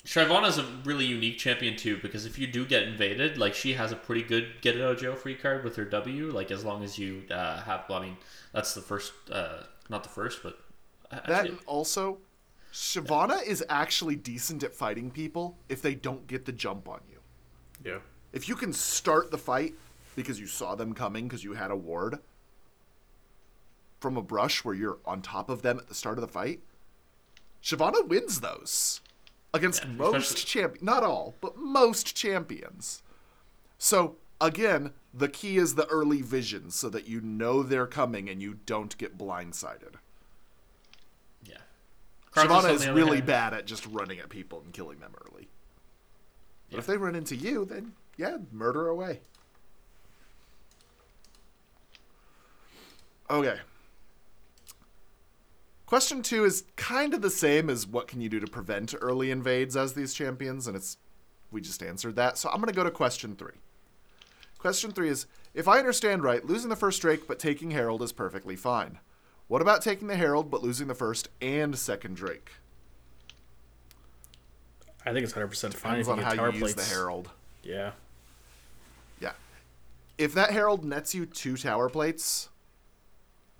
Shyvana's a really unique champion too because if you do get invaded, like she has a pretty good get it out of jail free card with her W. Like as long as you uh, have, well, I mean, that's the first, uh, not the first, but That actually, and also, Shyvana is actually decent at fighting people if they don't get the jump on you. Yeah. If you can start the fight because you saw them coming because you had a ward from a brush where you're on top of them at the start of the fight, Shyvana wins those against Yeah, most champions. Not all, but most champions. So again, the key is the early vision so that you know they're coming and you don't get blindsided. yeah. Shyvana is really hand- bad at just running at people and killing them early. But if they run into you, then yeah, murder away. Okay. Question two is kind of the same as what can you do to prevent early invades as these champions, and it's we just answered that. So I'm gonna go to question three. Question three is if I understand right, losing the first Drake but taking Herald is perfectly fine. What about taking the Herald but losing the first and second Drake? I think it's 100% fine Depends if you on get how tower you use the Herald. Yeah. Yeah. If that Herald nets you two tower plates,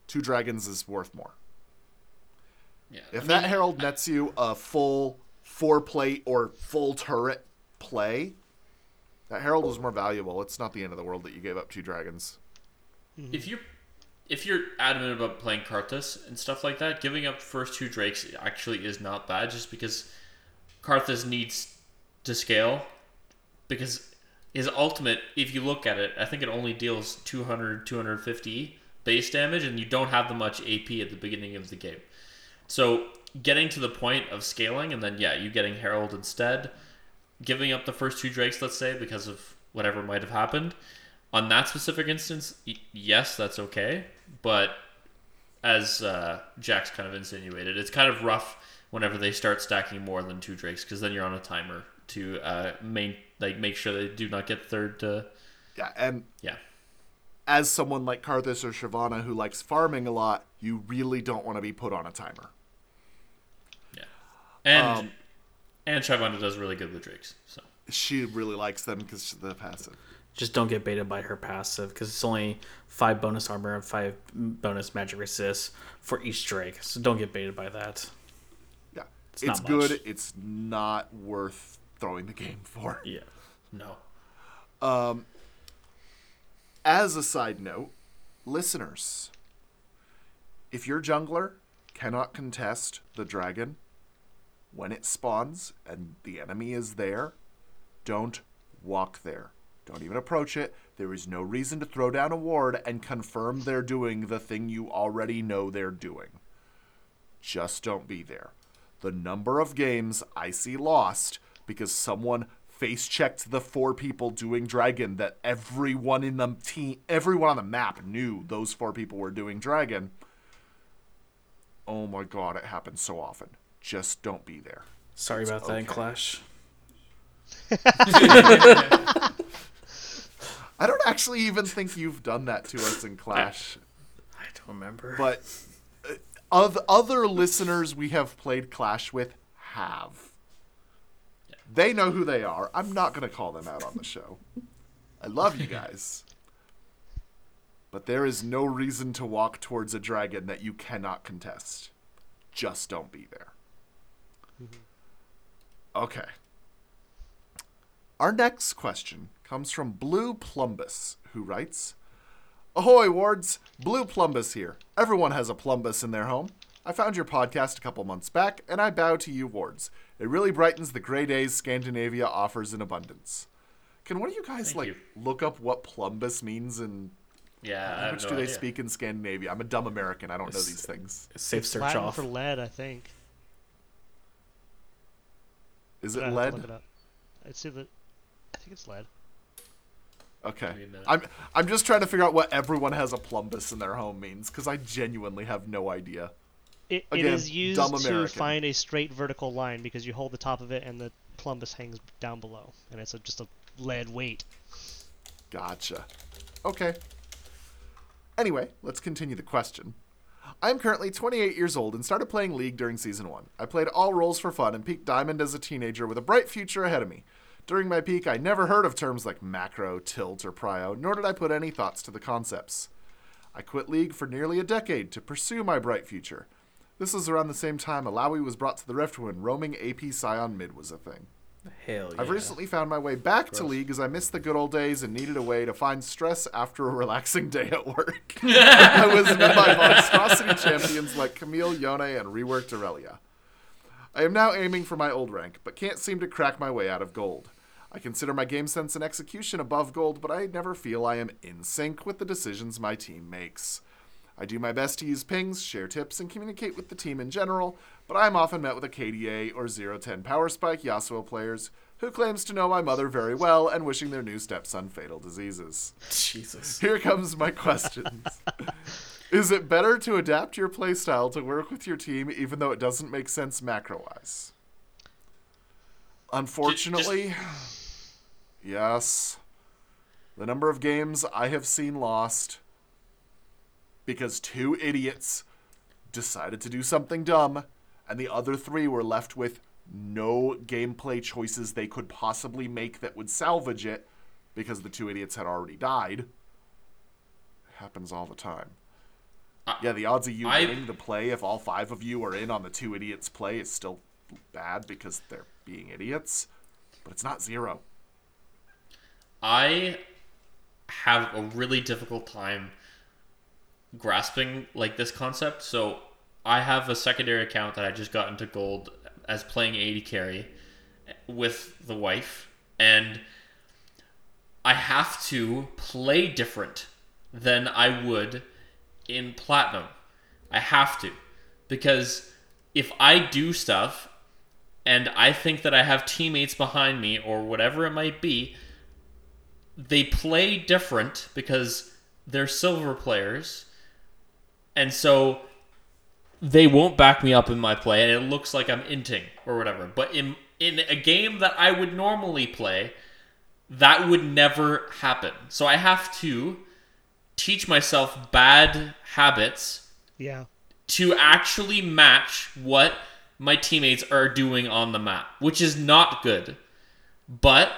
two dragons is worth more. Yeah. If I that Herald nets you a full four plate or full turret play, that Herald is more valuable. It's not the end of the world that you gave up two dragons. Mm-hmm. if you if you're adamant about playing Karthus and stuff like that, giving up the first two Drakes actually is not bad just because Karthus needs to scale because his ultimate, if you look at it, I think it only deals 200, 250 base damage and you don't have the much AP at the beginning of the game. So getting to the point of scaling and then, yeah, you getting Herald instead, giving up the first two Drakes, let's say, because of whatever might have happened, on that specific instance, yes, that's okay. But as uh, Jack's kind of insinuated, it's kind of rough whenever they start stacking more than two drakes because then you're on a timer to uh, main like make sure they do not get third to Yeah, and yeah as someone like Karthus or Shyvana who likes farming a lot, you really don't want to be put on a timer. Yeah and Um, and Shyvana does really good with drakes so She really likes them because of the passive. Just don't get baited by her passive because it's only five bonus armor and five bonus magic resist for each Drake. So don't get baited by that. Yeah, It's it's, not good. much. It's not worth throwing the game for. Yeah. no Um, As a side note, listeners, if your jungler cannot contest the dragon when it spawns and the enemy is there, don't walk there. Don't even approach it. There is no reason to throw down a ward and confirm they're doing the thing you already know they're doing. Just don't be there. The number of games I see lost because someone face checked the four people doing dragon that everyone in the team everyone on the map knew those four people were doing dragon. Oh my god, it happens so often. Just don't be there. Sorry about that in. Clash. I don't actually even think you've done that to us in Clash. I don't remember. but uh, of other listeners we have played Clash with have. They know who they are. I'm not going to call them out on the show. I love you guys. But there is no reason to walk towards a dragon that you cannot contest. Just don't be there. Mm-hmm. Okay. Our next question comes from Blue Plumbus, who writes Ahoy, Wards! Blue Plumbus here. Everyone has a Plumbus in their home. I found your podcast a couple months back, and I bow to you, Wards. It really brightens the gray days Scandinavia offers in abundance. Can one of you guys, Thank like, you. look up what Plumbus means and Yeah, I have language no do they speak in Scandinavia? I'm a dumb American. I don't know these things. Safe search Latin off. for lead, I think. Is it I have to lead? Look it up. It's either. I think it's lead. Okay. Give me a minute. I'm I'm just trying to figure out what everyone has a plumbus in their home means because I genuinely have no idea. It, Again, it is used dumb to American. find a straight vertical line because you hold the top of it and the plumbus hangs down below, and it's a, just a lead weight. Gotcha. Okay. Anyway, let's continue the question. I am currently 28 years old and started playing League during Season 1. I played all roles for fun and peaked Diamond as a teenager with a bright future ahead of me. During my peak, I never heard of terms like macro, tilt, or prio, nor did I put any thoughts to the concepts. I quit League for nearly a decade to pursue my bright future. This was around the same time Illaoi was brought to the Rift when roaming AP Sion mid was a thing. Hell yeah. I've recently found my way back to League as I missed the good old days and needed a way to find stress after a relaxing day at work. I was met by monstrosity champions like Camille, Yone, and reworked Aurelia. I am now aiming for my old rank, but can't seem to crack my way out of gold. I consider my game sense and execution above gold, but I never feel I am in sync with the decisions my team makes. I do my best to use pings, share tips, and communicate with the team in general, but I am often met with a KDA or 010 Power Spike Yasuo players who claims to know my mother very well and wishing their new stepson fatal diseases. Jesus. Here comes my questions. Is it better to adapt your playstyle to work with your team even though it doesn't make sense macro wise? Unfortunately, yes. The number of games I have seen lost because two idiots decided to do something dumb and the other three were left with no gameplay choices they could possibly make that would salvage it because the two idiots had already died. It happens all the time. yeah, the odds of you I- winning the play if all five of you are in on the two idiots play is still bad because they're being idiots, but it's not zero. I have a really difficult time grasping like this concept. So I have a secondary account that I just got into gold as playing AD carry with the wife and I have to play different than I would in platinum. I have to because if I do stuff and I think that I have teammates behind me or whatever it might be, they play different because they're silver players. And so they won't back me up in my play and it looks like I'm inting or whatever. But in in a game that I would normally play, that would never happen. So I have to teach myself bad habits Yeah. to actually match what my teammates are doing on the map, which is not good. But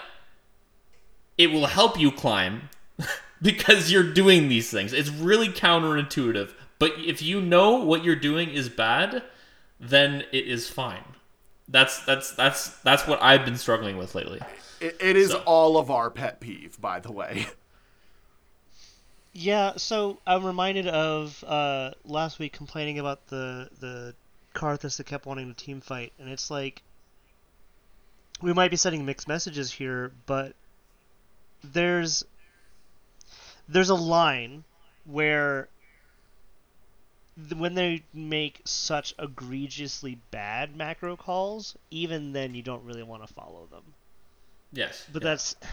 it will help you climb because you're doing these things. It's really counterintuitive. But if you know what you're doing is bad, then it is fine. That's that's that's that's what I've been struggling with lately. It, it is So- all of our pet peeve, by the way. Yeah, so I'm reminded of uh, last week complaining about the the Karthus that kept wanting to team fight, and it's like we might be sending mixed messages here, but there's there's a line where th- when they make such egregiously bad macro calls, even then you don't really want to follow them. Yes. But yeah. that's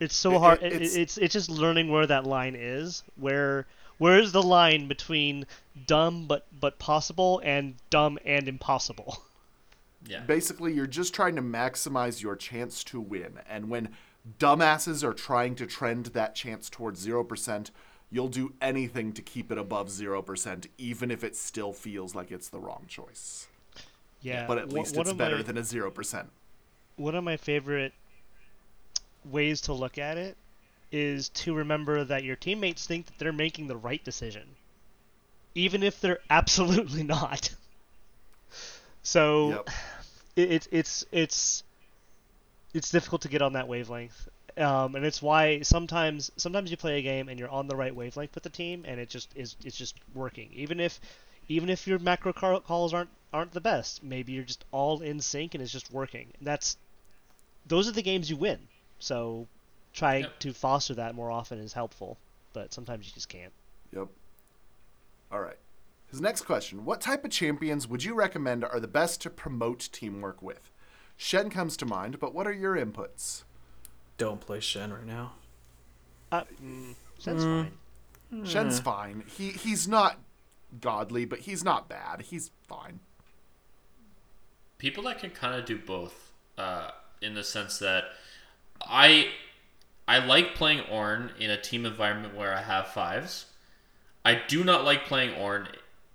it's so It- hard. it- It, it's- it's it's just learning where that line is. Where where is the line between dumb but but possible and dumb and impossible? yeah. Basically, you're just trying to maximize your chance to win. And when dumbasses are trying to trend that chance towards 0%, you'll do anything to keep it above 0%, even if it still feels like it's the wrong choice. Yeah, But at least it's better my- than a 0%. one of my favorite ways to look at it is to remember that your teammates think that they're making the right decision, even if they're absolutely not. So Yep. it, it's it's it's it's difficult to get on that wavelength, um, and it's why sometimes sometimes you play a game and you're on the right wavelength with the team, and it just is it's just working. Even if even if your macro car- calls aren't aren't the best, maybe you're just all in sync and it's just working. And that's those are the games you win. So trying Yep. to foster that more often is helpful, but sometimes you just can't. Yep. All right. His next question What type of champions would you recommend are the best to promote teamwork with? Shen comes to mind, but what are your inputs? Don't play Shen right now. Uh, mm, that's fine. Shen's fine. He he's not godly, but he's not bad. He's fine. people that can kind of do both uh, in the sense that I I like playing Ornn in a team environment where I have fives. I do not like playing Ornn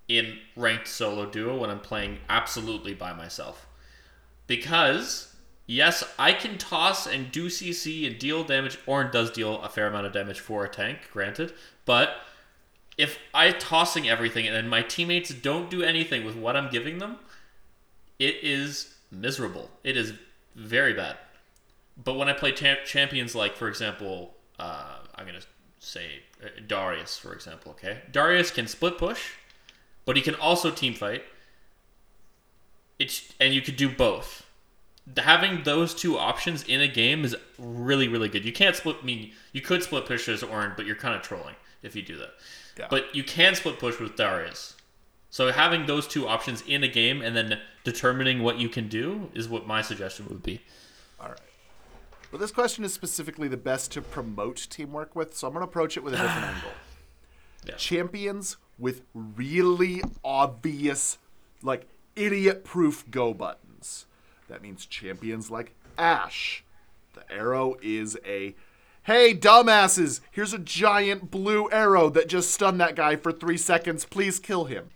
in ranked solo duo when I'm playing absolutely by myself. Because yes, I can toss and do CC and deal damage. Ornn does deal a fair amount of damage for a tank, granted, but if I'm tossing everything and then my teammates don't do anything with what I'm giving them, it is miserable. It is very bad. But when I play champ- champions like, for example, uh, I'm gonna say uh, Darius, for example. Okay, Darius can split push, but he can also team fight. It's and you could do both. Having those two options in a game is really, really good. You can't split. I mean, you could split push as Ornn, but you're kind of trolling if you do that. Yeah. But you can split push with Darius. So having those two options in a game and then determining what you can do is what my suggestion would be. All right. But this question is specifically the best to promote teamwork with, so I'm going to approach it with a different angle. Yeah. Champions with really obvious, like idiot proof go buttons. That means champions like Ashe. The arrow is a Hey, dumbasses! Here's a giant blue arrow that just stunned that guy for three seconds. Please kill him.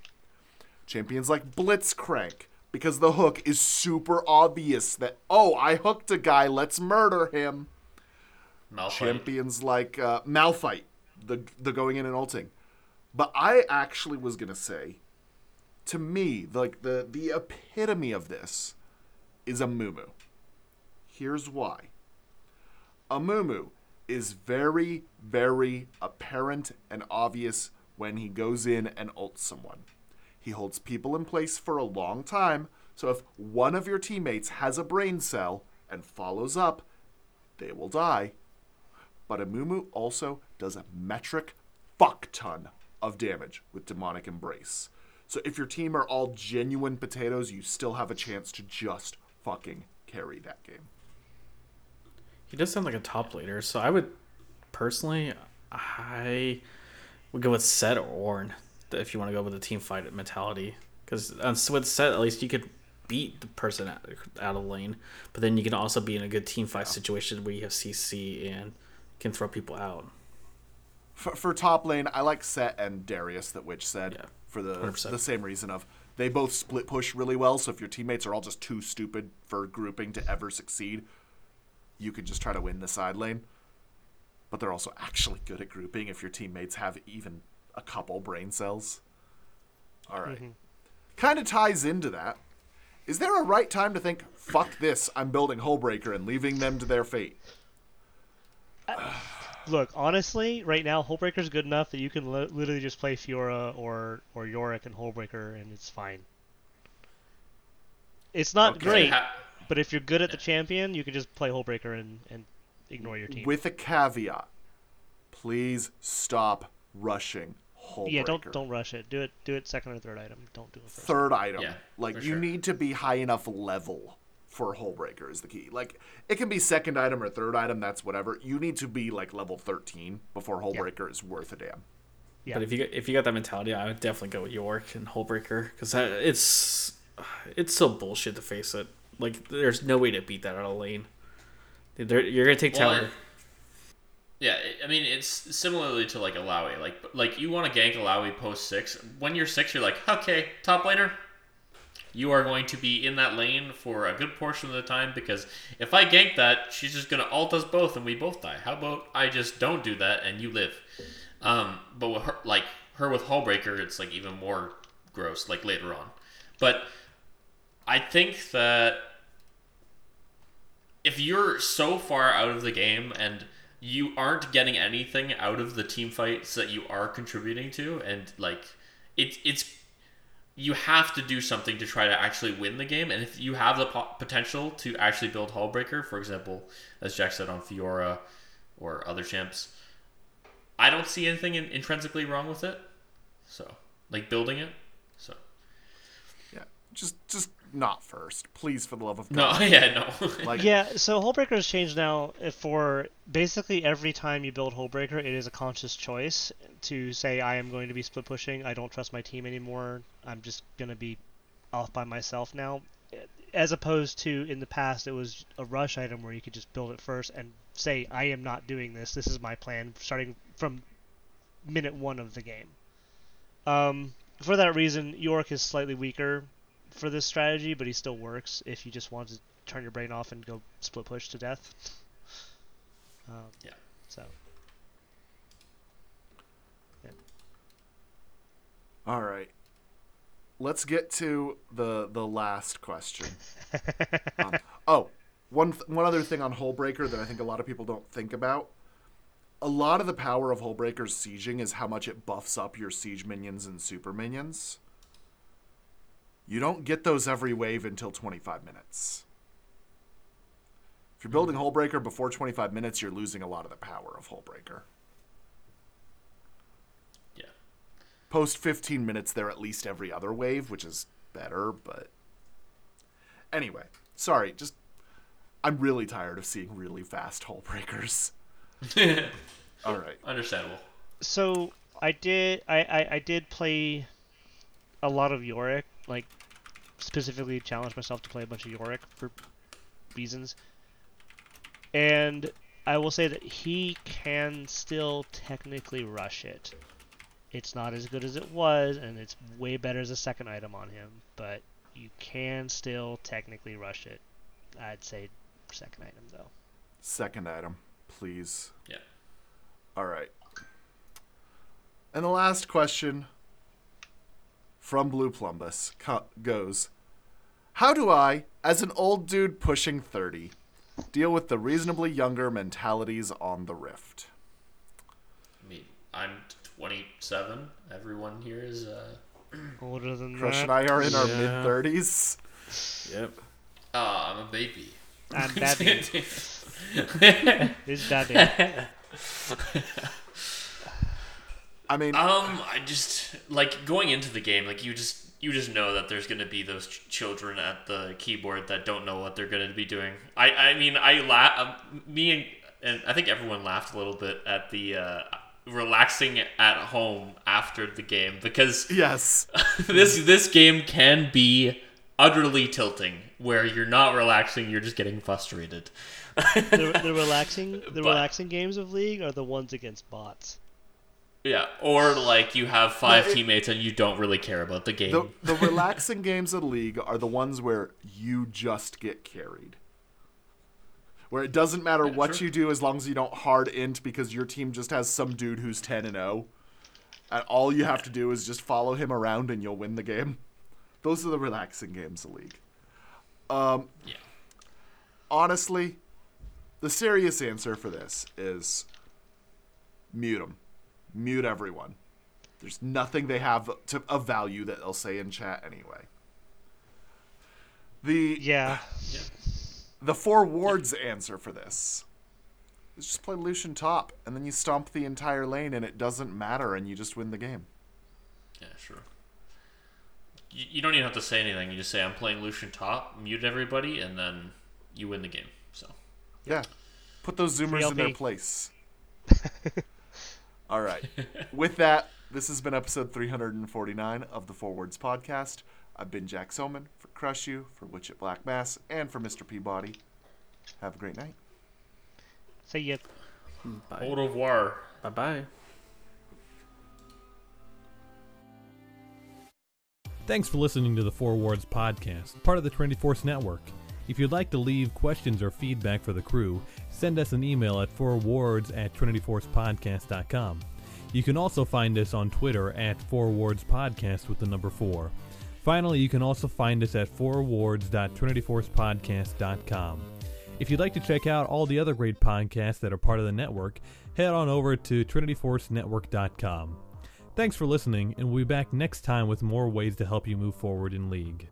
Champions like Blitzcrank, because the hook is super obvious that, oh, I hooked a guy, let's murder him. Malphite. Champions like uh, Malphite, the, the going in and ulting. But I actually was going to say, to me, like the, the epitome of this is Amumu. Here's why. Amumu is very, very apparent and obvious when he goes in and ults someone. He holds people in place for a long time, so if one of your teammates has a brain cell and follows up, they will die. But Amumu also does a metric fuck ton of damage with Demonic Embrace. So if your team are all genuine potatoes, you still have a chance to just fucking carry that game. He does sound like a top leader, so I would personally, I would go with Sett or Ornn if you want to go with the team fight mentality. Because uh, with Sett, at least you could beat the person out, out of lane, but then you can also be in a good team fight situation where you have CC and can throw people out. For, for top lane, I like Sett and Darius that Witch said Yeah, for the 100%. the same reason of they both split push really well. So if your teammates are all just too stupid for grouping to ever succeed, you could just try to win the side lane. But they're also actually good at grouping if your teammates have even a couple brain cells. All right. Mm-hmm. Kind of ties into that. Is there a right time to think, fuck this, I'm building Hullbreaker and leaving them to their fate? Uh, Look, honestly, right now, Hullbreaker's good enough that you can li- literally just play Fiora or or Yorick and Hullbreaker, and it's fine. It's not Okay. great, but if you're good at the champion, you can just play Hullbreaker and, and ignore your team. With a caveat, please stop rushing Hullbreaker. yeah, don't don't rush it. Do it do it second or third item. Don't do it first. Third item. Yeah, like you sure. need to be high enough level for Hullbreaker is the key. Like it can be second item or third item, that's whatever. You need to be like level 13 before Hullbreaker is worth a damn. Yeah. But if you got, if you got that mentality, I would definitely go with Yorick and Hullbreaker because it's it's so bullshit to face it. Like there's no way to beat that out of lane. They're, you're gonna take Well, tower. I- Yeah, I- I mean it's similarly to like Illaoi. Like like you want to gank Illaoi post six. When you're six, you're like, okay, top laner, you are going to be in that lane for a good portion of the time because if I gank that, she's just gonna alt us both and we both die. How about I just don't do that and you live? Um, but with her, like her with Hullbreaker, it's like even more gross. Like later on, but I think that if you're so far out of the game and you aren't getting anything out of the team fights that you are contributing to and like it's it's you have to do something to try to actually win the game and if you have the po- potential to actually build Hullbreaker, for example as Jack said on Fiora or other champs I don't see anything in- intrinsically wrong with it. So like building it so. Yeah, just just not first, please, for the love of God. no yeah no Like, Yeah, so Hullbreaker has changed now for basically every time you build Hullbreaker, it is a conscious choice to say, I am going to be split pushing, I don't trust my team anymore, I'm just going to be off by myself now. As opposed to in the past, it was a rush item where you could just build it first and say, I am not doing this, this is my plan, starting from minute one of the game. Um, for that reason, Yorick is slightly weaker for this strategy, but he still works if you just want to turn your brain off and go split push to death. Um, Yeah. So Yeah. all right. Let's get to the the last question. Um, oh, one th- one other thing on Hullbreaker that I think a lot of people don't think about. A lot of the power of Hullbreaker's sieging is how much it buffs up your siege minions and super minions. You don't get those every wave until 25 minutes. If you're building Hullbreaker before 25 minutes, you're losing a lot of the power of Hullbreaker. yeah Post 15 minutes, they're at least every other wave, which is better, but. Anyway, sorry, just. I'm really tired of seeing really fast Hullbreakers. All right. understandable so I did I, I, I did play a lot of Yorick, like specifically challenged myself to play a bunch of Yorick for reasons. And I will say that he can still technically rush it. It's not as good as it was, and it's way better as a second item on him, but you can still technically rush it. I'd say second item though. Second item, please. yeah All right. And the last question from Blue Plumbus co- goes How do I, as an old dude pushing 30, deal with the reasonably younger mentalities on the Rift? I mean, I'm 27. Everyone here is. Uh, Older than Crush and I are in our Yeah. mid 30s. Yep. ah, I'm a baby. I'm daddy. Is daddy. I mean, um, I just like going into the game. Like you just you just know that there's gonna be those ch- children at the keyboard that don't know what they're gonna be doing. I I mean I laugh. Um, me and and I think everyone laughed a little bit at the. Uh, relaxing at home after the game because yes. this this game can be utterly tilting where you're not relaxing you're just getting frustrated the, the relaxing the But- relaxing games of League are the ones against bots. Yeah, or like you have five it- teammates and you don't really care about the game. The, the relaxing games of League are the ones where you just get carried. Where it doesn't matter Yeah, what true. you do as long as you don't hard int because your team just has some dude who's 10 and 0. And all you have to do is just follow him around and you'll win the game. Those are the relaxing games of League. Um, yeah. honestly, the serious answer for this is mute them. Mute everyone. There's nothing they have to, of value that they'll say in chat anyway. The Yeah, the four wards answer for this is just play Lucian top, and then you stomp the entire lane, and it doesn't matter, and you just win the game. Yeah, sure. You, you don't even have to say anything. You just say, I'm playing Lucian top, mute everybody, and then you win the game. So, Yeah. Put those zoomers in their place. All right. With that, this has been episode 349 of the Four Forwards Podcast. I've been Jack Soman for Crush You, for Witch at Black Mass, and for Mr. Peabody. Have a great night. See ya. Bye. Au revoir. Bye bye. Thanks for listening to the Four Wards podcast, part of the Trinity Force Network. If you'd like to leave questions or feedback for the crew, send us an email at fourwards at trinityforcepodcast.com. You can also find us on Twitter at fourwardspodcast with the number four. Finally, you can also find us at fourwards.trinityforcepodcast.com. If you'd like to check out all the other great podcasts that are part of the network, head on over to trinityforcenetwork.com. Thanks for listening, and we'll be back next time with more ways to help you move forward in League.